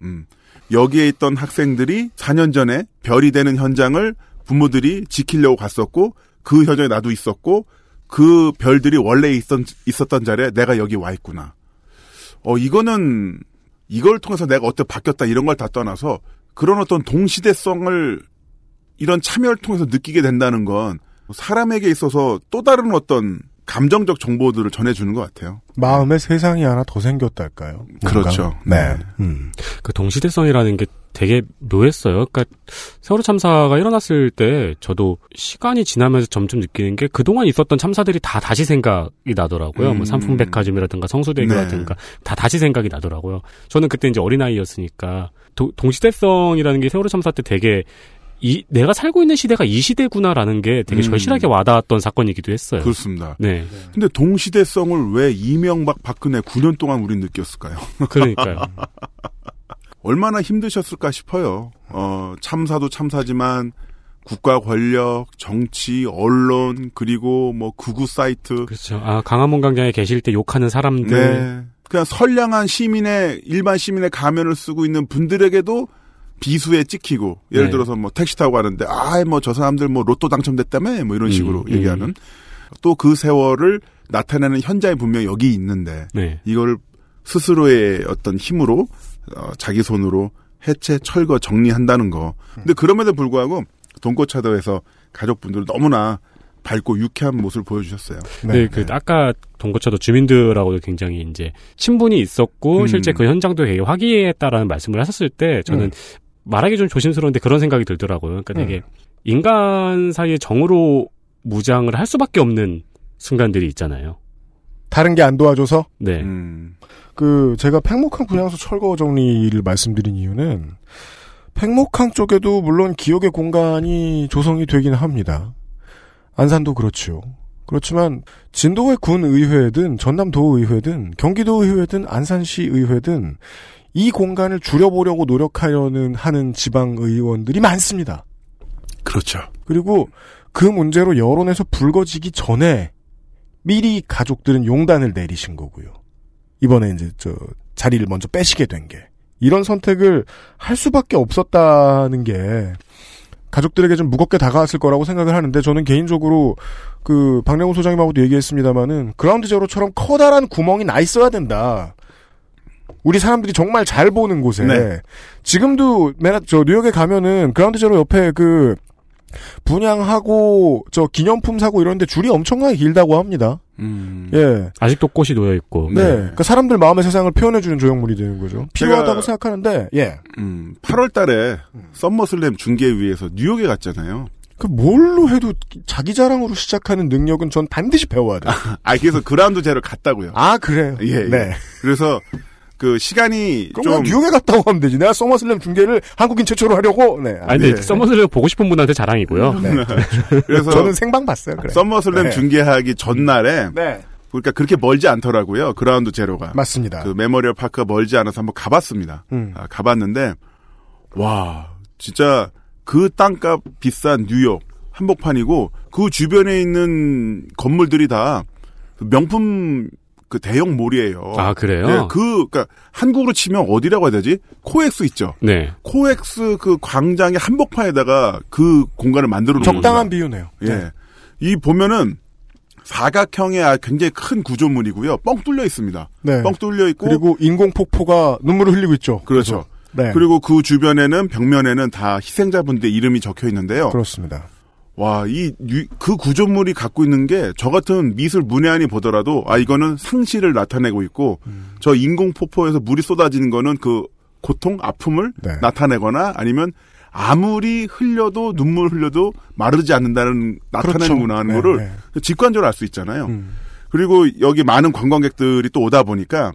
음. 여기에 있던 학생들이 4년 전에 별이 되는 현장을 부모들이 지키려고 갔었고 그 현장에 나도 있었고 그 별들이 원래 있었, 있었던 자리에 내가 여기 와 있구나. 어 이거는 이걸 통해서 내가 어떻게 바뀌었다 이런 걸 다 떠나서 그런 어떤 동시대성을 이런 참여를 통해서 느끼게 된다는 건 사람에게 있어서 또 다른 어떤 감정적 정보들을 전해주는 것 같아요. 마음의 세상이 하나 더 생겼달까요? 그렇죠. 뭔가? 네. 그 동시대성이라는 게 되게 묘했어요. 그러니까 세월호 참사가 일어났을 때 저도 시간이 지나면서 점점 느끼는 게 그동안 있었던 참사들이 다 다시 생각이 나더라고요. 음. 뭐 삼풍백화점이라든가 성수대교라든가 다 다시 생각이 나더라고요. 저는 그때 이제 어린아이였으니까 도- 동시대성이라는 게 세월호 참사 때 되게 이 내가 살고 있는 시대가 이 시대구나라는 게 되게 음. 절실하게 와닿았던 사건이기도 했어요. 그렇습니다. 네. 근데 동시대성을 왜 이명박 박근혜 9년 동안 우린 느꼈을까요? 그러니까요. 얼마나 힘드셨을까 싶어요. 어, 참사도 참사지만 국가 권력, 정치, 언론, 그리고 뭐 극우 사이트. 그렇죠. 아, 강화문 광장에 계실 때 욕하는 사람들. 네. 그냥 선량한 시민의 일반 시민의 가면을 쓰고 있는 분들에게도 비수에 찍히고 예를 네. 들어서 뭐 택시 타고 가는데 아 뭐 저 사람들 뭐 로또 당첨됐다며 뭐 이런 식으로 음, 얘기하는 또그 세월을 나타내는 현장이 분명 여기 있는데 네. 이걸 스스로의 어떤 힘으로 어, 자기 손으로 해체 철거 정리한다는 거. 근데 그럼에도 불구하고 돈코차도에서 가족분들 너무나 밝고 유쾌한 모습을 보여주셨어요. 네, 그 아까 동거차도 주민들하고도 굉장히 이제 친분이 있었고 음. 실제 그 현장도 되게 화기애애했다라는 말씀을 하셨을 때 저는 음. 말하기 좀 조심스러운데 그런 생각이 들더라고요. 그러니까 되게 음. 인간 사이의 정으로 무장을 할 수밖에 없는 순간들이 있잖아요. 다른 게 안 도와줘서 네. 음. 그 제가 팽목항 분향소 철거 정리를 말씀드린 이유는 팽목항 쪽에도 물론 기억의 공간이 조성이 되긴 합니다. 안산도 그렇죠. 그렇지만 진도의 군 의회든 전남도 의회든 경기도 의회든 안산시 의회든 이 공간을 줄여보려고 노력하려는 하는 지방 의원들이 많습니다. 그렇죠. 그리고 그 문제로 여론에서 불거지기 전에 미리 가족들은 용단을 내리신 거고요. 이번에 이제 저 자리를 먼저 빼시게 된 게 이런 선택을 할 수밖에 없었다는 게 가족들에게 좀 무겁게 다가왔을 거라고 생각을 하는데 저는 개인적으로 그 박래훈 소장님하고도 얘기했습니다마는 그라운드 제로처럼 커다란 구멍이 나 있어야 된다. 우리 사람들이 정말 잘 보는 곳에 네. 지금도 맨하 저 뉴욕에 가면은 그라운드 제로 옆에 그 분향하고 저 기념품 사고 이런데 줄이 엄청나게 길다고 합니다. 음. 예. 아직도 꽃이 놓여 있고. 네. 그러니까 사람들 마음의 세상을 표현해 주는 조형물이 되는 거죠. 필요하다고 생각하는데, 예. 음, 8월 달에 SummerSlam 중계 위해서 뉴욕에 갔잖아요. 그 뭘로 해도 자기 자랑으로 시작하는 능력은 전 반드시 배워야 돼요. 아, 그래서 그라운드 제로 갔다고요. 아, 그래요? 예, 예. 네. 그래서 그 시간이 그럼 좀난 뉴욕에 갔다 오면 되지. 내가 SummerSlam 중계를 한국인 최초로 하려고, 네. 아니, 근데 서머슬을 보고 싶은 분한테 자랑이고요. 네. 그래서 저는 생방 봤어요, 그래. SummerSlam 네. 중계하기 전날에 네. 그러니까 그렇게 멀지 않더라고요. Ground Zero가. 맞습니다. 그 Memorial Park가 멀지 않아서 한번 가봤습니다. 음. 아, 가봤는데 와 진짜 그 땅값 비싼 뉴욕 한복판이고 그 주변에 있는 건물들이 다그 명품 그 대형 몰이에요. 아, 그래요? 네, 그 그러니까 한국으로 치면 어디라고 해야 되지? 코엑스 있죠. 네. 코엑스 그 광장의 한복판에다가 그 공간을 만들어 놓은 적당한 겁니다. 비유네요. 예. 이 보면은 사각형의 아, 굉장히 큰 구조물이고요. 뻥 뚫려 있습니다. 네. 뻥 뚫려 있고 그리고 인공 폭포가 눈물을 흘리고 있죠. 그렇죠. 네. 그리고 그 주변에는 벽면에는 다 희생자분들의 이름이 적혀 있는데요. 그렇습니다. 와, 이, 유- 그 구조물이 갖고 있는 게 저 같은 미술 문외한이 보더라도 아, 이거는 상실을 나타내고 있고 음. 저 인공폭포에서 물이 쏟아지는 거는 그 고통, 아픔을 네. 나타내거나 아니면 아무리 흘려도 눈물 흘려도 마르지 않는다는 나타내는구나 하는 네, 거를 네. 직관적으로 알 수 있잖아요. 음. 그리고 여기 많은 관광객들이 또 오다 보니까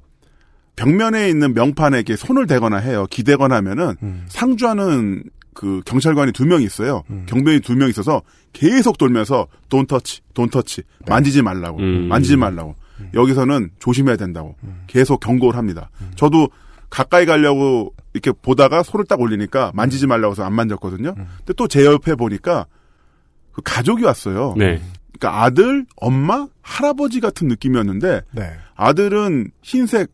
벽면에 있는 명판에 이렇게 손을 대거나 해요. 기대거나 하면은 음. 상주하는 그 경찰관이 두 명 있어요. 경비원이 두 명 있어서 계속 돌면서 돈 터치, 돈 터치, 네. 만지지 말라고, 음. 만지지 말라고. 여기서는 조심해야 된다고 음. 계속 경고를 합니다. 저도 가까이 가려고 이렇게 보다가 손을 딱 올리니까 만지지 말라고 해서 안 만졌거든요. 음. 근데 또 제 옆에 보니까 그 가족이 왔어요. 네. 그러니까 아들, 엄마, 할아버지 같은 느낌이었는데 네. 아들은 흰색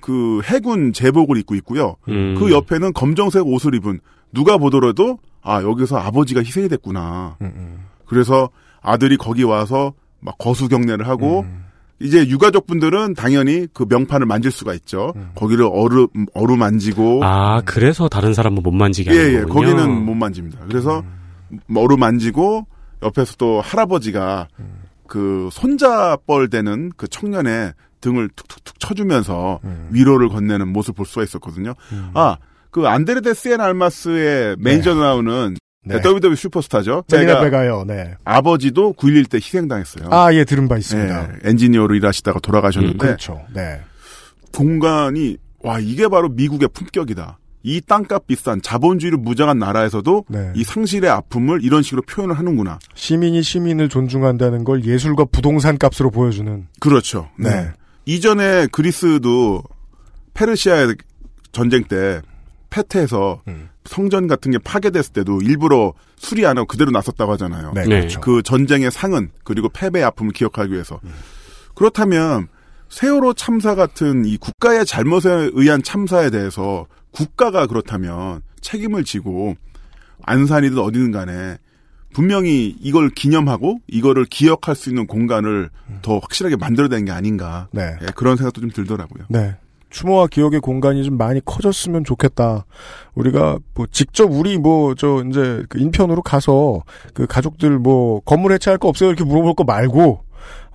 그 해군 제복을 입고 있고요. 음. 그 옆에는 검정색 옷을 입은 누가 보더라도 아 여기서 아버지가 희생이 됐구나. 음, 그래서 아들이 거기 와서 막 거수 경례를 하고 음. 이제 유가족 분들은 당연히 그 명판을 만질 수가 있죠. 음. 거기를 어루 어루 만지고 아, 그래서 다른 사람은 못 만지게 하는 예, 예. 거군요. 거기는 못 만집니다. 그래서 음. 머루 만지고 옆에서 또 할아버지가 음. 그 손자뻘 되는 그 청년의 등을 툭툭툭 쳐주면서 음. 위로를 건네는 모습을 볼 수가 있었거든요. 아, 그 안데르데 시엔 알마스의 매니저 나오는 네. WWE 슈퍼스타죠. 제가 베가요. 네. 아버지도 9.11 때 희생당했어요. 아, 예, 들은 바 있습니다. 예, 엔지니어로 일하시다가 돌아가셨는데 그렇죠. 네. 공간이 와 이게 바로 미국의 품격이다. 이 땅값 비싼 자본주의를 무장한 나라에서도 네. 이 상실의 아픔을 이런 식으로 표현을 하는구나. 시민이 시민을 존중한다는 걸 예술과 부동산 값으로 보여주는. 그렇죠. 네. 네. 이전에 그리스도 페르시아 전쟁 때 페테에서 음. 성전 같은 게 파괴됐을 때도 일부러 수리 안 하고 그대로 놨었다고 하잖아요. 네, 네. 그렇죠. 그 전쟁의 상은 그리고 패배의 아픔을 기억하기 위해서. 음. 그렇다면 세월호 참사 같은 이 국가의 잘못에 의한 참사에 대해서 국가가 그렇다면 책임을 지고 안산이든 어디든 간에 분명히 이걸 기념하고 이거를 기억할 수 있는 공간을 더 확실하게 만들어내는 게 아닌가. 음. 네. 예, 그런 생각도 좀 들더라고요. 네. 추모와 기억의 공간이 좀 많이 커졌으면 좋겠다. 우리가 뭐 직접 우리 뭐 저 이제 그 인편으로 가서 그 가족들 뭐 건물 해체할 거 없어요 이렇게 물어볼 거 말고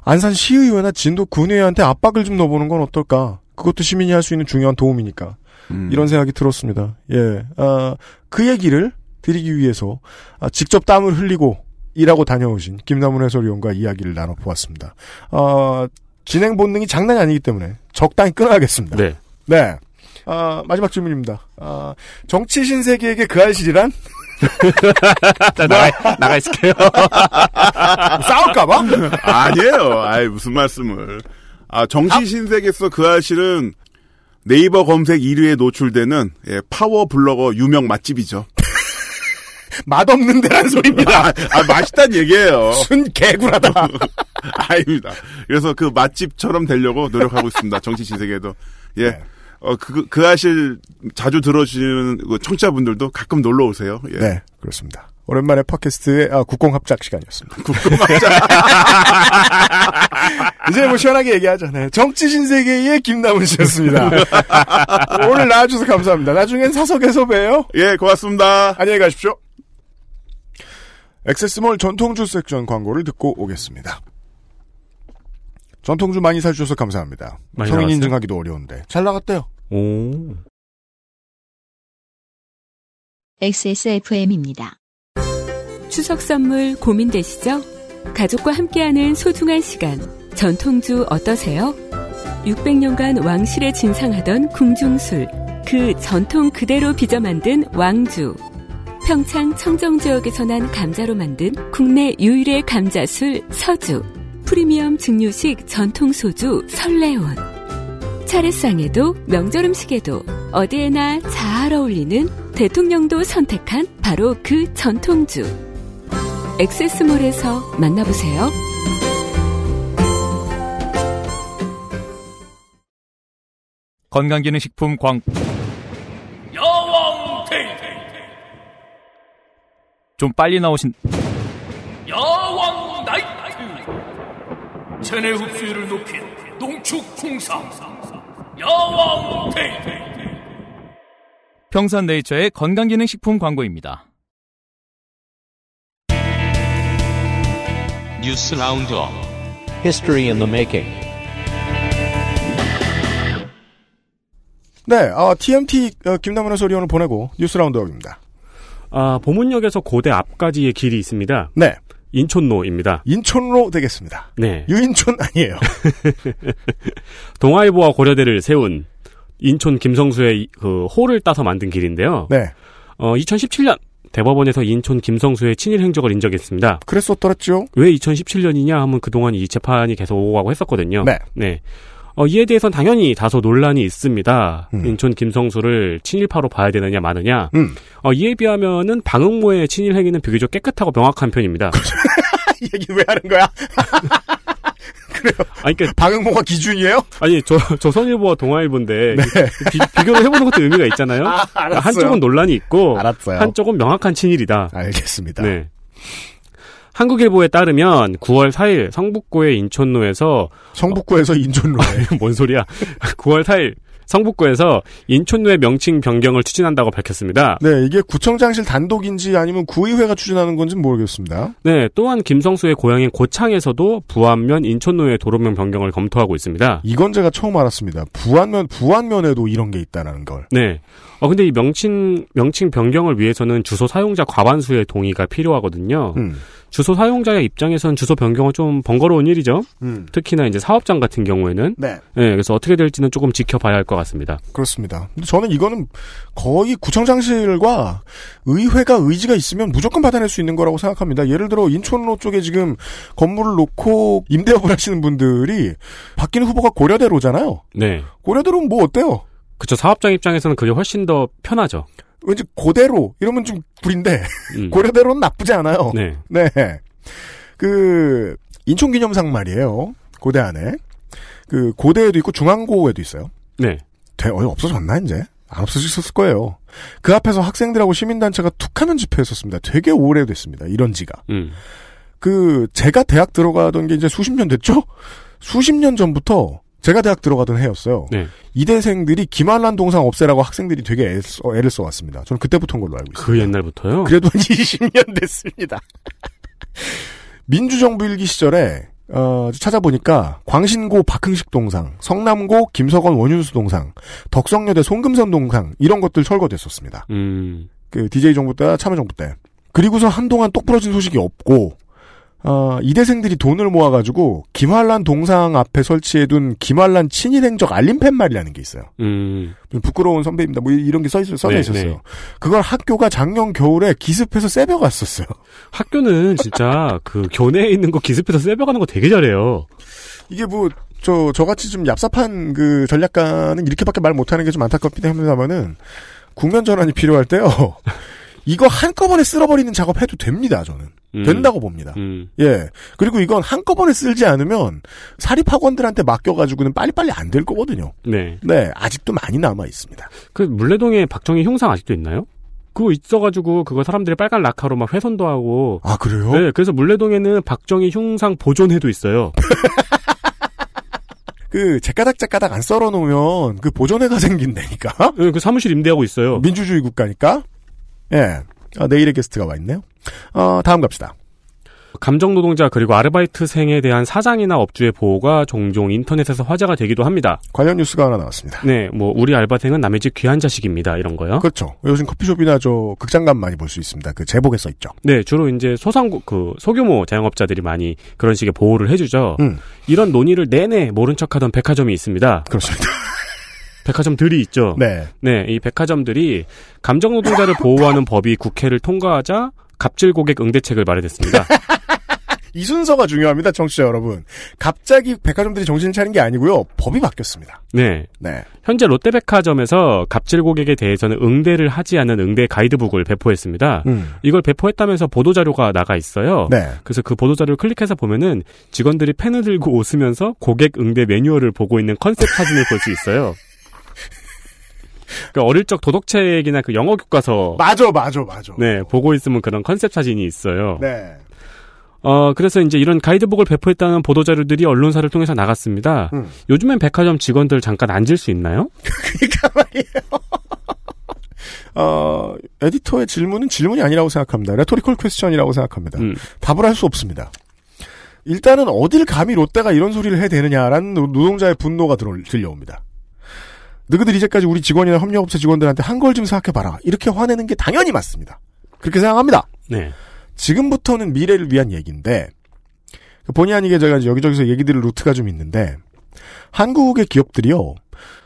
안산 시의회나 진도 군의회한테 압박을 좀 넣어보는 건 어떨까? 그것도 시민이 할 수 있는 중요한 도움이니까 음. 이런 생각이 들었습니다. 예, 아, 그 얘기를 드리기 위해서 아, 직접 땀을 흘리고 일하고 다녀오신 김남훈 해설위원과 이야기를 나눠보았습니다. 아, 진행 본능이 장난이 아니기 때문에 적당히 끊어야겠습니다. 네. 네. 아, 마지막 질문입니다. 아, 정치 신세계에게 그 알실이란? 나가, 나가 있을게요. 싸울까봐? 아니에요. 아이, 무슨 말씀을. 아, 정치 신세계에서 그 아실은 네이버 검색 1위에 노출되는 예, 파워 블로거 유명 맛집이죠. 맛없는 데란 소리입니다. 아, 아, 맛있단 얘기예요. 순 개구라다. 아닙니다. 그래서 그 맛집처럼 되려고 노력하고 있습니다. 정치 신세계도. 예. 네. 어, 그, 그 아실 자주 들어주시는 그 청취자분들도 가끔 놀러 오세요. 예. 네, 그렇습니다. 오랜만에 팟캐스트의 아, 국공합작 시간이었습니다. 이제 뭐 시원하게 얘기하자. 네. 정치 신세계의 김남훈 씨였습니다. 오늘 나와주셔서 감사합니다. 나중엔 사석에서 봬요. 예, 고맙습니다. 안녕히 가십시오. 액세스몰 전통주 섹션 광고를 듣고 오겠습니다. 전통주 많이 사주셔서 감사합니다. 많이 성인 나갔어요? 인증하기도 어려운데. 잘 나갔대요. 오. XSFM입니다. 추석 선물 고민되시죠? 가족과 함께하는 소중한 시간. 전통주 어떠세요? 600년간 왕실에 진상하던 궁중술. 그 전통 그대로 빚어 만든 왕주. 평창 청정지역에서 난 감자로 만든 국내 유일의 감자술 서주. 프리미엄 증류식 전통 소주 설레온. 차례상에도 명절 음식에도 어디에나 잘 어울리는 대통령도 선택한 바로 그 전통주. 엑세스몰에서 만나보세요. 건강기능식품 광 야왕 테이테 좀 빨리 나오신 야왕 나이트 체내 흡수율을 높인 농축 홍삼 야왕 테이테 평산네이처의 건강기능식품 광고입니다. 뉴스 라운드업 History in the making. 네, 아, TMT 어, 김남훈 해설위원을 보내고 뉴스 라운드업입니다. 아, 보문역에서 고대 앞까지의 길이 있습니다. 네. 인촌로입니다. 인촌로 되겠습니다. 네. 유인촌 아니에요. 동아일보와 고려대를 세운 인촌 김성수의 이- 그 호를 따서 만든 길인데요. 네. 어, 2017년 대법원에서 인촌 김성수의 친일 행적을 인정했습니다. 그랬었더랬죠. 왜 2017년이냐 하면 그동안 이 재판이 계속 오고 가고 했었거든요. 네. 어, 이에 대해서는 당연히 다소 논란이 있습니다. 음. 인촌 김성수를 친일파로 봐야 되느냐 마느냐. 음. 어, 이에 비하면은 방응모의 친일 행위는 비교적 깨끗하고 명확한 편입니다. 이 얘기 왜 하는 거야? 그래요. 아니, 그러니까 방응모가 기준이에요? 아니 저 조선일보와 동아일보인데 비, 비교를 해보는 것도 의미가 있잖아요. 네. 아, 알았어요. 한쪽은 논란이 있고 알았어요. 한쪽은 명확한 친일이다. 알겠습니다. 네. 한국일보에 따르면 9월 4일 성북구의 인천로에서 성북구에서 인천로에 뭔 소리야? 9월 4일 성북구에서 인천로의 명칭 변경을 추진한다고 밝혔습니다. 네, 이게 구청장실 단독인지 아니면 구의회가 추진하는 건지는 모르겠습니다. 네, 또한 김성수의 고향인 고창에서도 부안면 인천로의 도로명 변경을 검토하고 있습니다. 이건 제가 처음 알았습니다. 부안면 부안면에도 이런 게 있다라는 걸. 네. 어 근데 이 명칭 명칭 변경을 위해서는 주소 사용자 과반수의 동의가 필요하거든요. 음. 주소 사용자의 입장에선 주소 변경은 좀 번거로운 일이죠. 음. 특히나 이제 사업장 같은 경우에는 네. 네, 그래서 어떻게 될지는 조금 지켜봐야 할 것 같습니다. 그렇습니다. 저는 이거는 거의 구청장실과 의회가 의지가 있으면 무조건 받아낼 수 있는 거라고 생각합니다. 예를 들어 인천로 쪽에 지금 건물을 놓고 임대업을 하시는 분들이 바뀌는 후보가 고려대로잖아요. 네. 고려대로는 뭐 어때요? 그쵸 사업장 입장에서는 그게 훨씬 더 편하죠. 왠지 고대로 이러면 좀 구린데 음. 고려대로는 나쁘지 않아요. 네. 네. 그 인천기념상 말이에요. 고대 안에 그 고대에도 있고 중앙고에도 있어요. 네. 돼, 어디 없어졌나 이제? 안 없어졌을 거예요. 그 앞에서 학생들하고 시민단체가 툭하면 집회했었습니다. 되게 오래됐습니다. 이런 지가. 음. 그 제가 대학 들어가던 게 이제 수십 년 됐죠? 수십 년 전부터 제가 대학 들어가던 해였어요. 네. 이대생들이 김한란 동상 없애라고 학생들이 되게 애를, 써, 애를 써왔습니다. 저는 그때부터인 걸로 알고 있어요. 그 옛날부터요? 그래도 한 20년 됐습니다. 민주정부 일기 시절에 어, 찾아보니까 광신고 박흥식 동상, 성남고 김석원 원윤수 동상, 덕성여대 송금선 동상 이런 것들 철거됐었습니다. 음. 그 DJ 정부 때, 참여정부 때. 그리고서 한동안 똑 부러진 소식이 없고 어, 이대생들이 돈을 모아가지고 김한란 동상 앞에 설치해둔 김한란 친일행적 알림 팻말이라는 게 있어요. 음. 좀 부끄러운 선배입니다. 뭐 이런 게 써있, 써져 네, 있었어요. 네. 그걸 학교가 작년 겨울에 기습해서 새벽갔었어요. 학교는 진짜 그 교내에 있는 거 기습해서 새벽하는 거 되게 잘해요. 이게 뭐, 저, 저같이 좀 얍삽한 그 전략가는 이렇게밖에 말 못하는 게 좀 안타깝긴 합니다만은, 국면 전환이 필요할 때요. 이거 한꺼번에 쓸어버리는 작업 해도 됩니다, 저는. 음. 된다고 봅니다. 음. 예. 그리고 이건 한꺼번에 쓸지 않으면 사립학원들한테 맡겨가지고는 빨리빨리 안 될 거거든요. 네. 네. 아직도 많이 남아 있습니다. 그 물레동에 박정희 흉상 아직도 있나요? 그거 있어가지고 그거 사람들이 빨간 라카로 막 훼손도 하고. 아, 그래요? 네. 그래서 물레동에는 박정희 흉상 보존회도 있어요. 그, 제까닥 제까닥 안 썰어 놓으면 그 보존회가 생긴다니까? 네, 그 사무실 임대하고 있어요. 민주주의 국가니까? 예. 아, 내일의 게스트가 와 있네요. 어, 다음 갑시다. 감정 노동자 그리고 아르바이트생에 대한 사장이나 업주의 보호가 종종 인터넷에서 화제가 되기도 합니다. 관련 뉴스가 하나 나왔습니다. 네, 뭐 우리 알바생은 남의 집 귀한 자식입니다 이런 거요. 그렇죠. 요즘 커피숍이나 저 극장 가면 많이 볼 수 있습니다. 그 제복에 써 있죠. 네, 주로 이제 소상 그 소규모 자영업자들이 많이 그런 식의 보호를 해주죠. 음. 이런 논의를 내내 모른 척하던 백화점이 있습니다. 그렇습니다. 백화점들이 있죠. 네. 네, 이 백화점들이 감정 노동자를 보호하는 법이 국회를 통과하자 갑질 고객 응대책을 마련했습니다. 이 순서가 중요합니다, 청취자 여러분. 갑자기 백화점들이 정신을 차린 게 아니고요. 법이 바뀌었습니다. 네. 네. 현재 롯데백화점에서 갑질 고객에 대해서는 응대를 하지 않은 응대 가이드북을 배포했습니다. 음. 이걸 배포했다면서 보도자료가 나가 있어요. 네. 그래서 그 보도자료를 클릭해서 보면은 직원들이 펜을 들고 웃으면서 고객 응대 매뉴얼을 보고 있는 컨셉 사진을 볼 수 있어요. 그 어릴 적 도덕책이나 그 영어 교과서 맞아, 맞아, 맞아. 네 보고 있으면 그런 컨셉 사진이 있어요. 네. 어 그래서 이제 이런 가이드북을 배포했다는 보도자료들이 언론사를 통해서 나갔습니다. 음. 요즘엔 백화점 직원들 잠깐 앉을 수 있나요? 어, 에디터의 질문은 질문이 아니라고 생각합니다. rhetorical question이라고 생각합니다. 음. 답을 할 수 없습니다. 일단은 어딜 감히 롯데가 이런 소리를 해야 되느냐라는 노- 노동자의 분노가 들려옵니다. 너희들 이제까지 우리 직원이나 협력업체 직원들한테 한 걸 좀 생각해봐라. 이렇게 화내는 게 당연히 맞습니다. 그렇게 생각합니다. 네. 지금부터는 미래를 위한 얘기인데 그 본의 아니게 제가 여기저기서 얘기 들을 루트가 좀 있는데 한국의 기업들이요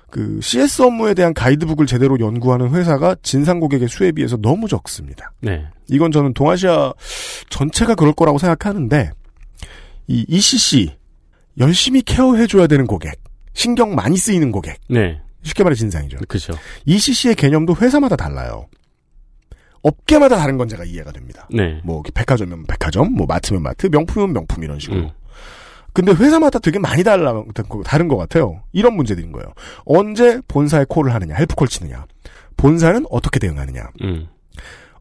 그 CS 업무에 대한 가이드북을 제대로 연구하는 회사가 진상 고객의 수에 비해서 너무 적습니다. 네. 이건 저는 동아시아 전체가 그럴 거라고 생각하는데 이 ECC 열심히 케어해줘야 되는 고객 신경 많이 쓰이는 고객 네. 쉽게 말해 진상이죠. 그죠. ECC의 개념도 회사마다 달라요. 업계마다 다른 건 제가 이해가 됩니다. 네. 뭐 백화점이면 백화점, 뭐 마트면 마트, 명품이면 명품 이런 식으로. 음. 근데 회사마다 되게 많이 달라 다른 것 같아요. 이런 문제들인 거예요. 언제 본사에 콜을 하느냐, 헬프콜 치느냐, 본사는 어떻게 대응하느냐, 음.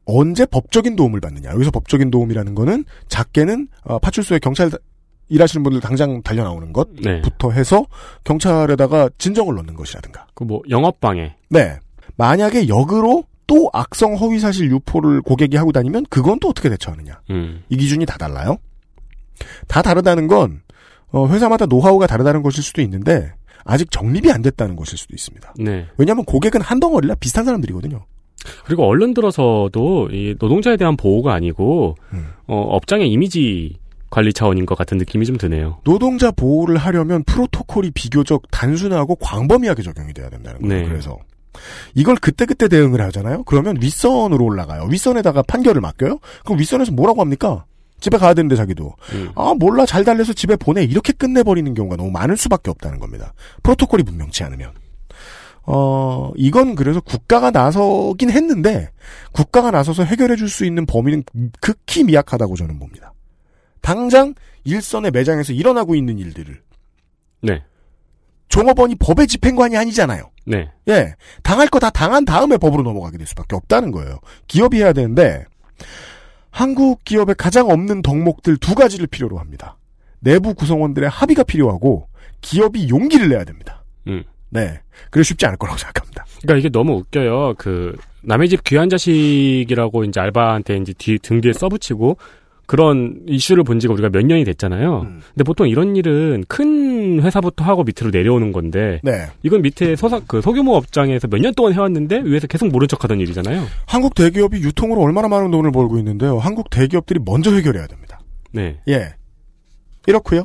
언제 법적인 도움을 받느냐. 여기서 법적인 도움이라는 거는 작게는 어, 파출소에 경찰 일하시는 분들 당장 달려 나오는 것부터 네. 해서 경찰에다가 진정을 넣는 것이라든가. 그 뭐 영업 방해. 네. 만약에 역으로 또 악성 허위 사실 유포를 고객이 하고 다니면 그건 또 어떻게 대처하느냐. 음. 이 기준이 다 달라요. 다 다르다는 건 어, 회사마다 노하우가 다르다는 것일 수도 있는데 아직 정립이 안 됐다는 것일 수도 있습니다. 네. 왜냐하면 고객은 한 덩어리라 비슷한 사람들이거든요. 그리고 언론 들어서도 이 노동자에 대한 보호가 아니고 음. 어, 업장의 이미지 관리 차원인 것 같은 느낌이 좀 드네요. 노동자 보호를 하려면 프로토콜이 비교적 단순하고 광범위하게 적용이 돼야 된다는 거예요. 네. 그래서 이걸 그때그때 대응을 하잖아요. 그러면 윗선으로 올라가요. 윗선에다가 판결을 맡겨요. 그럼 윗선에서 뭐라고 합니까? 집에 가야 되는데 자기도 음. 아 몰라 잘 달래서 집에 보내 이렇게 끝내버리는 경우가 너무 많을 수밖에 없다는 겁니다. 프로토콜이 분명치 않으면 어 이건 그래서 국가가 나서긴 했는데 국가가 나서서 해결해 줄 수 있는 범위는 극히 미약하다고 저는 봅니다. 당장 일선의 매장에서 일어나고 있는 일들을 네. 종업원이 법의 집행관이 아니잖아요. 네. 예. 당할 거 다 당한 다음에 법으로 넘어가게 될 수밖에 없다는 거예요. 기업이 해야 되는데, 한국 기업의 가장 없는 덕목들 두 가지를 필요로 합니다. 내부 구성원들의 합의가 필요하고, 기업이 용기를 내야 됩니다. 음. 네. 그래 쉽지 않을 거라고 생각합니다. 그러니까 이게 너무 웃겨요. 그 남의 집 귀한 자식이라고 이제 알바한테 이제 뒤, 등 뒤에 써붙이고 그런 이슈를 본 지가 우리가 몇 년이 됐잖아요. 음. 근데 보통 이런 일은 큰 회사부터 하고 밑으로 내려오는 건데 네. 이건 밑에 소사 그 소규모 업장에서 몇 년 동안 해왔는데 위에서 계속 모른 척하던 일이잖아요. 한국 대기업이 유통으로 얼마나 많은 돈을 벌고 있는데요. 한국 대기업들이 먼저 해결해야 됩니다. 네. 예. 이렇고요.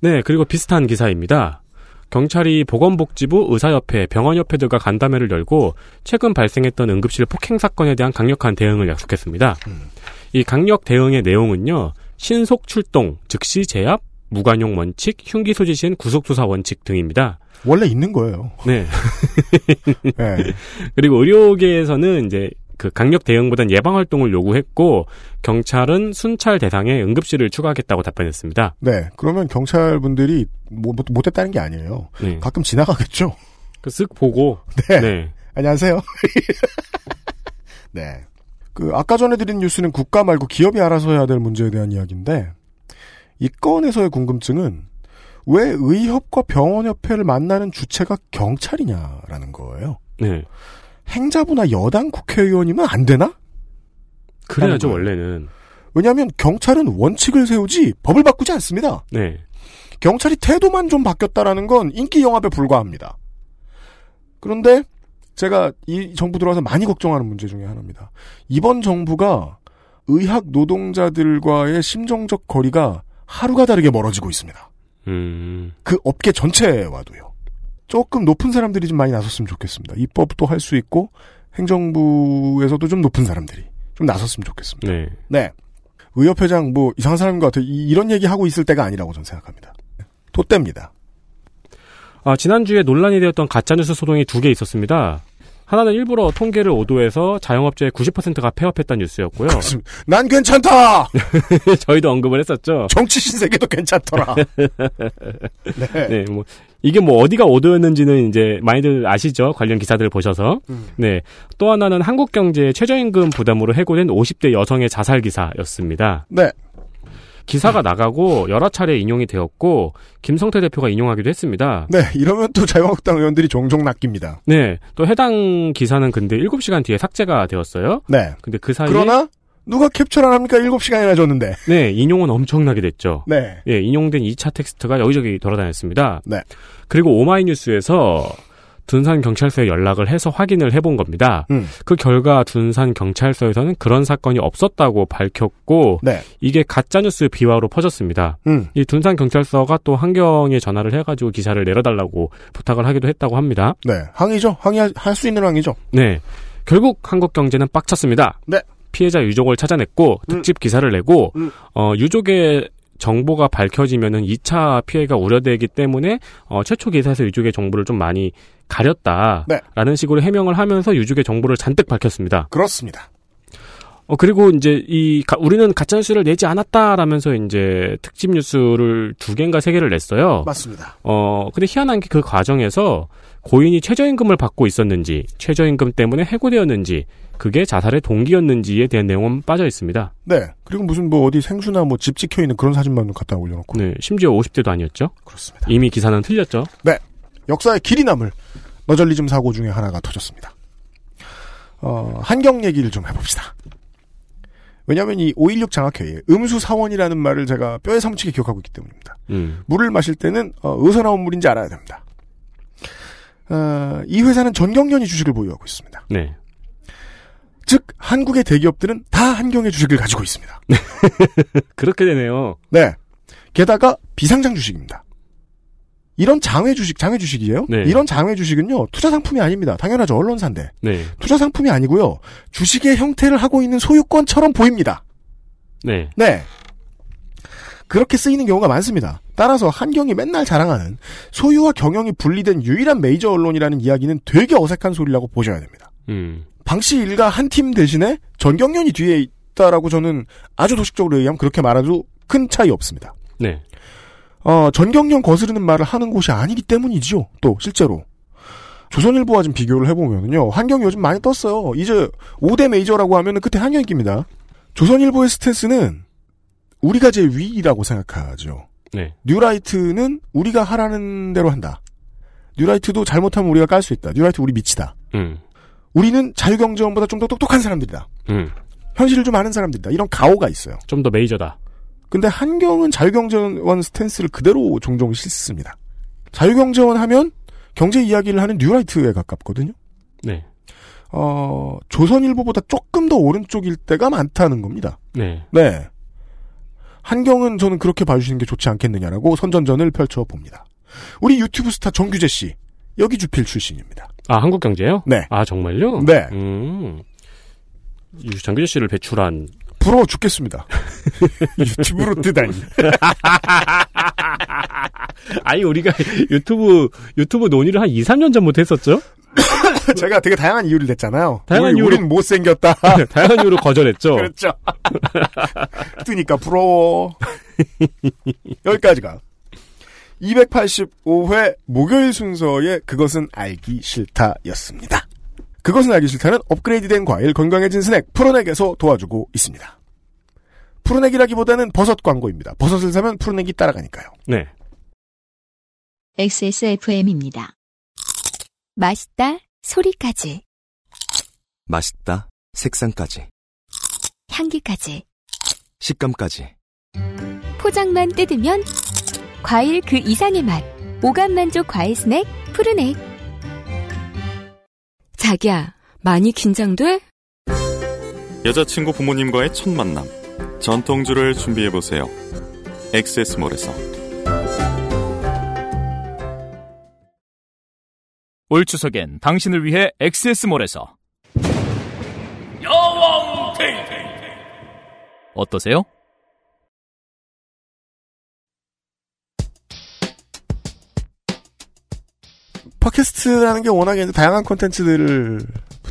네, 그리고 비슷한 기사입니다. 경찰이 보건복지부, 의사협회, 병원협회 들과 간담회를 열고 최근 발생했던 응급실 폭행 사건에 대한 강력한 대응을 약속했습니다. 이 강력 대응의 내용은요, 신속 출동, 즉시 제압, 무관용 원칙, 흉기 소지 시엔 구속수사 원칙 등입니다. 원래 있는 거예요. 네. 네. 그리고 의료계에서는 이제 그 강력 대응보단 예방 활동을 요구했고 경찰은 순찰 대상에 응급실을 추가하겠다고 답변했습니다. 네. 그러면 경찰 분들이 뭐, 못- 못했다는 게 아니에요. 네. 가끔 지나가겠죠. 그 쓱 보고 네. 네. 안녕하세요. 네. 그 아까 전에 드린 뉴스는 국가 말고 기업이 알아서 해야 될 문제에 대한 이야기인데 이 건에서의 궁금증은 왜 의협과 병원협회를 만나는 주체가 경찰이냐라는 거예요. 네. 행자부나 여당 국회의원이면 안 되나? 그래야죠. 원래는. 왜냐하면 경찰은 원칙을 세우지 법을 바꾸지 않습니다. 네. 경찰이 태도만 좀 바뀌었다라는 건 인기 영합에 불과합니다. 그런데 제가 이 정부 들어와서 많이 걱정하는 문제 중에 하나입니다. 이번 정부가 의학 노동자들과의 심정적 거리가 하루가 다르게 멀어지고 있습니다. 음. 그 업계 전체와도요. 조금 높은 사람들이 좀 많이 나섰으면 좋겠습니다. 입법도 할 수 있고 행정부에서도 좀 높은 사람들이 좀 나섰으면 좋겠습니다. 네. 네. 의협회장 뭐 이상한 사람인 것 같아요. 이- 이런 얘기 하고 있을 때가 아니라고 저는 생각합니다. 돛대입니다. 아, 지난주에 논란이 되었던 가짜뉴스 소동이 두 개 있었습니다. 하나는 일부러 통계를 오도해서 자영업자의 90%가 폐업했다는 뉴스였고요. 난 괜찮다. 저희도 언급을 했었죠. 정치 신세계도 괜찮더라. 네. 네, 뭐 이게 뭐 어디가 오도였는지는 이제 많이들 아시죠? 관련 기사들을 보셔서. 음. 네. 또 하나는 한국 경제의 최저임금 부담으로 해고된 50대 여성의 자살 기사였습니다. 네. 기사가 나가고 여러 차례 인용이 되었고 김성태 대표가 인용하기도 했습니다. 네, 이러면 또 자유한국당 의원들이 종종 낚입니다. 네. 또 해당 기사는 근데 7시간 뒤에 삭제가 되었어요. 네. 근데 그 사이에 그러나 누가 캡처를 안 합니까? 7시간이나 줬는데. 네, 인용은 엄청나게 됐죠. 네. 예, 인용된 2차 텍스트가 여기저기 돌아다녔습니다. 네. 그리고 오마이뉴스에서 둔산 경찰서에 연락을 해서 확인을 해본 겁니다. 음. 그 결과 둔산 경찰서에서는 그런 사건이 없었다고 밝혔고 네. 이게 가짜 뉴스 비화로 퍼졌습니다. 음. 이 둔산 경찰서가 또 한경에 전화를 해가지고 기사를 내려달라고 부탁을 하기도 했다고 합니다. 네. 항의죠. 항의할 수 있는 항의죠. 네. 결국 한국 경제는 빡쳤습니다. 네. 피해자 유족을 찾아냈고 특집 기사를 내고 음. 어, 유족의 정보가 밝혀지면은 2차 피해가 우려되기 때문에 어, 최초 기사에서 유족의 정보를 좀 많이 가렸다라는 네. 식으로 해명을 하면서 유족의 정보를 잔뜩 밝혔습니다. 그렇습니다. 어, 그리고 이제 이, 가- 우리는 가짜 뉴스를 내지 않았다라면서 이제 특집 뉴스를 두 개인가 세 개를 냈어요. 맞습니다. 어, 근데 희한한 게 그 과정에서 고인이 최저임금을 받고 있었는지, 최저임금 때문에 해고되었는지, 그게 자살의 동기였는지에 대한 내용은 빠져 있습니다. 네. 그리고 무슨 뭐 어디 생수나 뭐 집 찍혀 있는 그런 사진만 갖다 올려놓고. 네, 심지어 50대도 아니었죠? 그렇습니다. 이미 기사는 틀렸죠? 네. 역사의 길이 남을 너절리즘 사고 중에 하나가 터졌습니다. 어, 한경 얘기를 좀 해봅시다. 왜냐하면 이 5.16 장학회의 음수 사원이라는 말을 제가 뼈에 사무치게 기억하고 있기 때문입니다. 음. 물을 마실 때는 어, 어디서 나온 물인지 알아야 됩니다. 어, 이 회사는 전경련이 주식을 보유하고 있습니다. 네. 즉 한국의 대기업들은 다 한경의 주식을 가지고 있습니다. 그렇게 되네요. 네. 게다가 비상장 주식입니다. 이런 장외 주식, 장외 주식이에요? 네. 이런 장외 주식은요, 투자 상품이 아닙니다. 당연하죠. 언론사인데. 네. 투자 상품이 아니고요, 주식의 형태를 하고 있는 소유권처럼 보입니다. 네. 네. 그렇게 쓰이는 경우가 많습니다. 따라서 한경이 맨날 자랑하는 소유와 경영이 분리된 유일한 메이저 언론이라는 이야기는 되게 어색한 소리라고 보셔야 됩니다. 음. 방씨 일가 한 팀 대신에 전경련이 뒤에 있다라고 저는 아주 도식적으로 얘기하면 그렇게 말해도 큰 차이 없습니다. 네. 어, 전경련 거스르는 말을 하는 곳이 아니기 때문이지요. 또 실제로 조선일보와 좀 비교를 해보면요, 한경이 요즘 많이 떴어요. 이제 5대 메이저라고 하면은 끝에 한경이 낍니다. 조선일보의 스탠스는 우리가 제일 위라고 생각하죠. 네. 뉴라이트는 우리가 하라는 대로 한다. 뉴라이트도 잘못하면 우리가 깔 수 있다. 뉴라이트 우리 밑이다. 음. 우리는 자유경제원보다 좀 더 똑똑한 사람들이다. 음. 현실을 좀 아는 사람들이다. 이런 가오가 있어요. 좀 더 메이저다. 근데 한경은 자유경제원 스탠스를 그대로 종종 싣습니다. 자유경제원 하면 경제 이야기를 하는 뉴라이트에 가깝거든요. 네. 어, 조선일보보다 조금 더 오른쪽일 때가 많다는 겁니다. 네. 네. 한경은 저는 그렇게 봐주시는 게 좋지 않겠느냐라고 선전전을 펼쳐봅니다. 우리 유튜브 스타 정규재 씨, 여기 주필 출신입니다. 아, 한국경제요? 네. 아, 정말요? 네. 음. 이 장규재 씨를 배출한. 부러워 죽겠습니다. 유튜브로 뜨다니. 아니, 우리가 유튜브, 유튜브 논의를 한 2, 3년 전부터 했었죠? 제가 되게 다양한 이유를 냈잖아요. 다양한 이유로- 우린 못생겼다. 다양한 이유로 거절했죠? 그렇죠. 뜨니까 부러워. 여기까지가 285회 목요일 순서의 그것은 알기 싫다였습니다. 그것은 알기 싫다는 업그레이드된 과일 건강해진 스낵 푸르넥에서 도와주고 있습니다. 푸르넥이라기보다는 버섯 광고입니다. 버섯을 사면 푸르넥이 따라가니까요. 네. XSFM입니다. 맛있다 소리까지 맛있다. 색상까지. 향기까지 식감까지. 포장만 뜯으면 과일 그 이상의 맛 오감 만족 과일 스낵 푸르넥 자기야, 많이 긴장돼? 여자친구 부모님과의 첫 만남. 전통주를 준비해보세요. 엑세스몰에서. 올 추석엔 당신을 위해 엑세스몰에서 야왕 테이테 어떠세요? 팟캐스트라는 게 워낙에 다양한 콘텐츠들을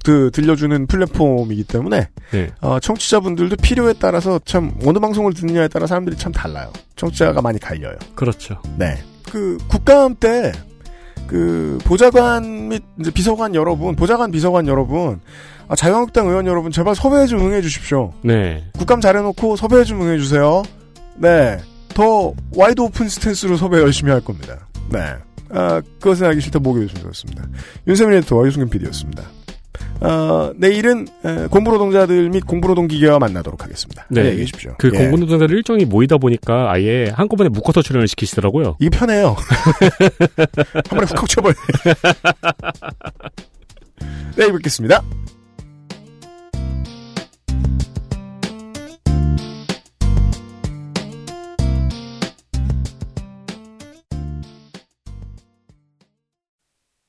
그 들려주는 플랫폼이기 때문에 네. 어, 청취자분들도 필요에 따라서 참 어느 방송을 듣느냐에 따라 사람들이 참 달라요. 청취자가 많이 갈려요. 그렇죠. 네. 그 국감 때 그 보좌관 및 이제 비서관 여러분, 보좌관 비서관 여러분, 아, 자유한국당 의원 여러분 제발 섭외 좀 응해 주십시오. 네. 국감 잘해놓고 섭외 좀 응해 주세요. 네. 더 wide open stance로 섭외 열심히 할 겁니다. 네. 아, 그것은 알기 싫다 목요일 순서였습니다. 윤세민 에디터와 유승균 PD였습니다. 어, 내일은 에, 공부노동자들 및 공부노동 기계와 만나도록 하겠습니다. 네. 안녕히 계십시오. 그 예. 공군노동자들 일정이 모이다 보니까 아예 한꺼번에 묶어서 출연을 시키시더라고요. 이게 편해요. 한 번에 훅 쳐버려. 내일 뵙겠습니다.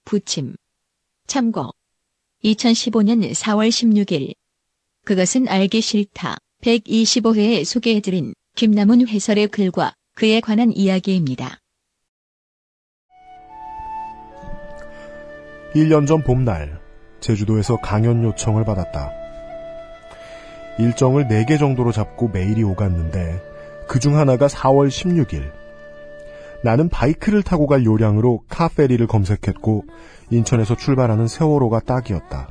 부침. 참고. 2015년 4월 16일. 그것은 알기 싫다. 125회에 소개해드린 김남훈 해설의 글과 그에 관한 이야기입니다. 1년 전 봄날, 제주도에서 강연 요청을 받았다. 일정을 4개 정도로 잡고 매일이 오갔는데 그 중 하나가 4월 16일. 나는 바이크를 타고 갈 요량으로 카페리를 검색했고 인천에서 출발하는 세월호가 딱이었다.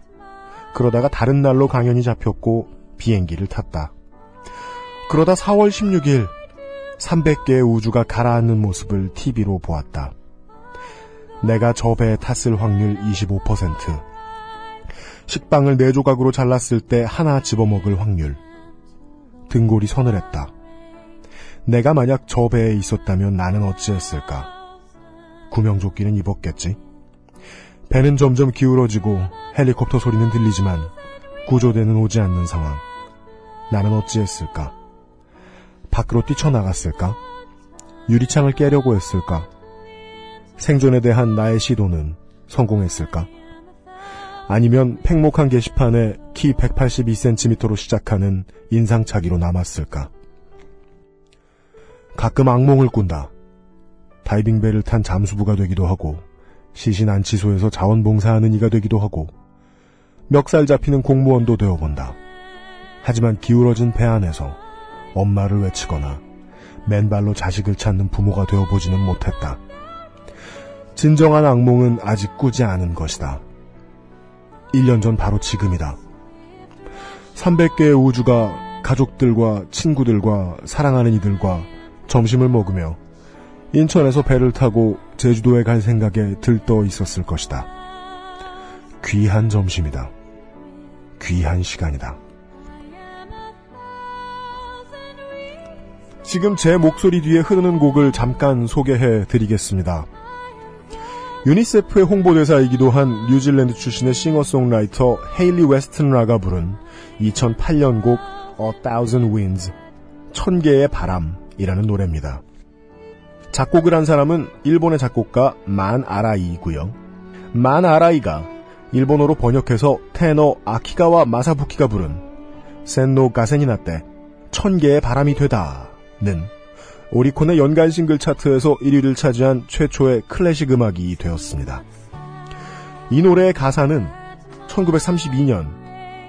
그러다가 다른 날로 강연이 잡혔고 비행기를 탔다. 그러다 4월 16일 300개의 우주가 가라앉는 모습을 TV로 보았다. 내가 저 배에 탔을 확률 25%. 식빵을 네 조각으로 잘랐을 때 하나 집어먹을 확률. 등골이 서늘했다. 내가 만약 저 배에 있었다면 나는 어찌했을까? 구명조끼는 입었겠지. 배는 점점 기울어지고 헬리콥터 소리는 들리지만 구조대는 오지 않는 상황. 나는 어찌했을까? 밖으로 뛰쳐나갔을까? 유리창을 깨려고 했을까? 생존에 대한 나의 시도는 성공했을까? 아니면 팽목한 게시판에 키 182cm로 시작하는 인상차기로 남았을까? 가끔 악몽을 꾼다. 다이빙배를 탄 잠수부가 되기도 하고 시신 안치소에서 자원봉사하는 이가 되기도 하고 멱살 잡히는 공무원도 되어본다. 하지만 기울어진 배 안에서 엄마를 외치거나 맨발로 자식을 찾는 부모가 되어보지는 못했다. 진정한 악몽은 아직 꾸지 않은 것이다. 1년 전 바로 지금이다. 300개의 우주가 가족들과 친구들과 사랑하는 이들과 점심을 먹으며 인천에서 배를 타고 제주도에 갈 생각에 들떠 있었을 것이다. 귀한 점심이다. 귀한 시간이다. 지금 제 목소리 뒤에 흐르는 곡을 잠깐 소개해 드리겠습니다. 유니세프의 홍보대사이기도 한 뉴질랜드 출신의 싱어송라이터 헤일리 웨스튼라가 부른 2008년 곡 A Thousand Winds, 천 개의 바람이라는 노래입니다. 작곡을 한 사람은 일본의 작곡가 만 아라이이고요. 만 아라이가 일본어로 번역해서 테너 아키가와 마사부키가 부른 센노 가세니나 때 천 개의 바람이 되다는 오리콘의 연간 싱글 차트에서 1위를 차지한 최초의 클래식 음악이 되었습니다. 이 노래의 가사는 1932년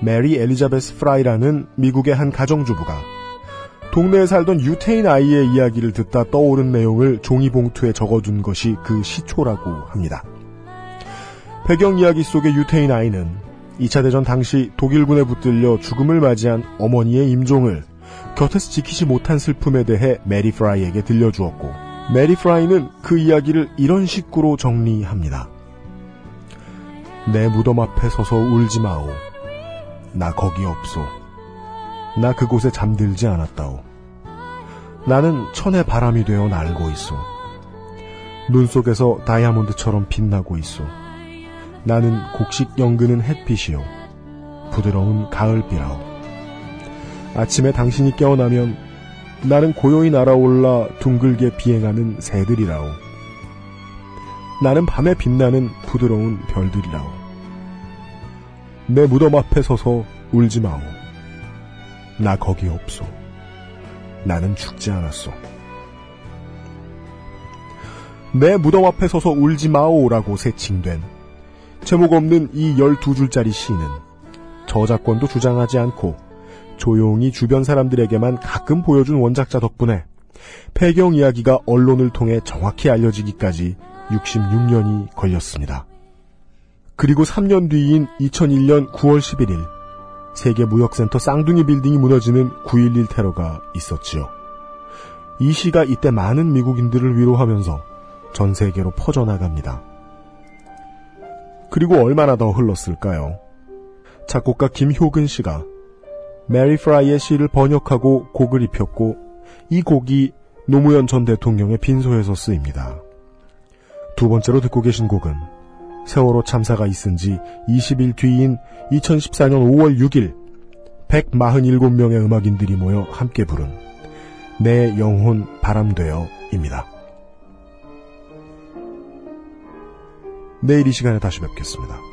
메리 엘리자베스 프라이라는 미국의 한 가정주부가 동네에 살던 유태인 아이의 이야기를 듣다 떠오른 내용을 종이봉투에 적어둔 것이 그 시초라고 합니다. 배경 이야기 속의 유태인 아이는 2차 대전 당시 독일군에 붙들려 죽음을 맞이한 어머니의 임종을 곁에서 지키지 못한 슬픔에 대해 메리 프라이에게 들려주었고 메리 프라이는 그 이야기를 이런 식구로 정리합니다. 내 무덤 앞에 서서 울지 마오. 나 거기 없소. 나 그곳에 잠들지 않았다오. 나는 천의 바람이 되어 날고 있소. 눈 속에서 다이아몬드처럼 빛나고 있소. 나는 곡식 연그는 햇빛이요. 부드러운 가을비라오. 아침에 당신이 깨어나면 나는 고요히 날아올라 둥글게 비행하는 새들이라오. 나는 밤에 빛나는 부드러운 별들이라오. 내 무덤 앞에 서서 울지 마오. 나 거기 없소. 나는 죽지 않았소. 내 무덤 앞에 서서 울지 마오라고 세칭된 제목 없는 이 12줄짜리 시는 저작권도 주장하지 않고 조용히 주변 사람들에게만 가끔 보여준 원작자 덕분에 배경 이야기가 언론을 통해 정확히 알려지기까지 66년이 걸렸습니다. 그리고 3년 뒤인 2001년 9월 11일 세계무역센터 쌍둥이 빌딩이 무너지는 9.11 테러가 있었지요. 이 시가 이때 많은 미국인들을 위로하면서 전 세계로 퍼져나갑니다. 그리고 얼마나 더 흘렀을까요? 작곡가 김효근 씨가 메리 프라이의 시를 번역하고 곡을 입혔고 이 곡이 노무현 전 대통령의 빈소에서 쓰입니다. 두 번째로 듣고 계신 곡은 세월호 참사가 있은 지 20일 뒤인 2014년 5월 6일 147명의 음악인들이 모여 함께 부른 내 영혼 바람되어입니다. 내일 이 시간에 다시 뵙겠습니다.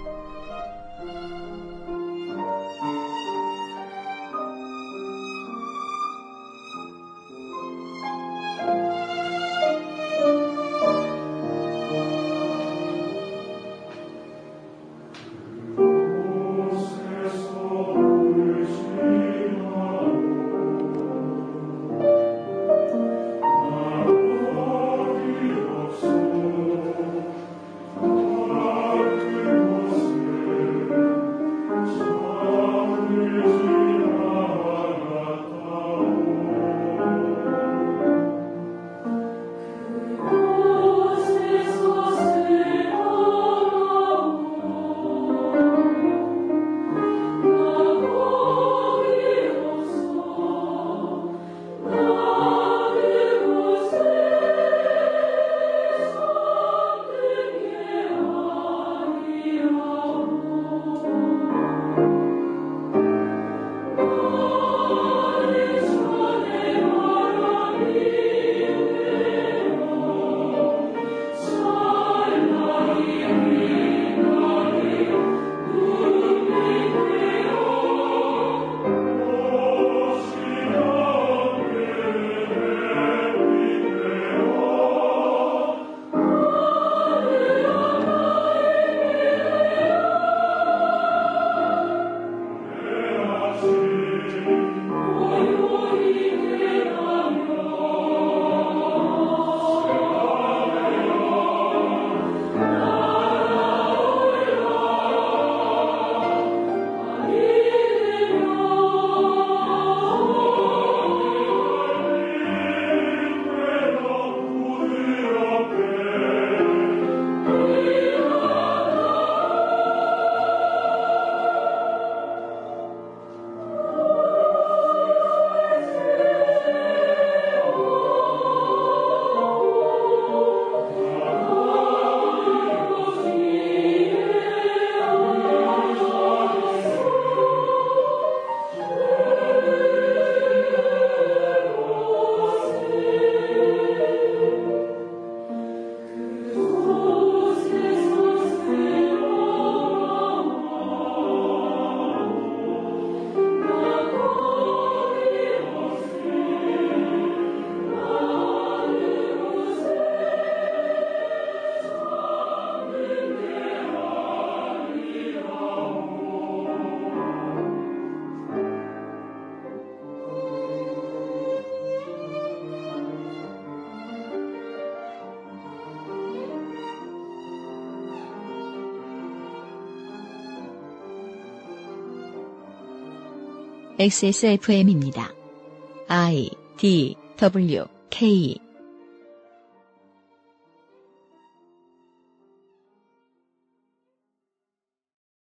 XSFM입니다. I D W K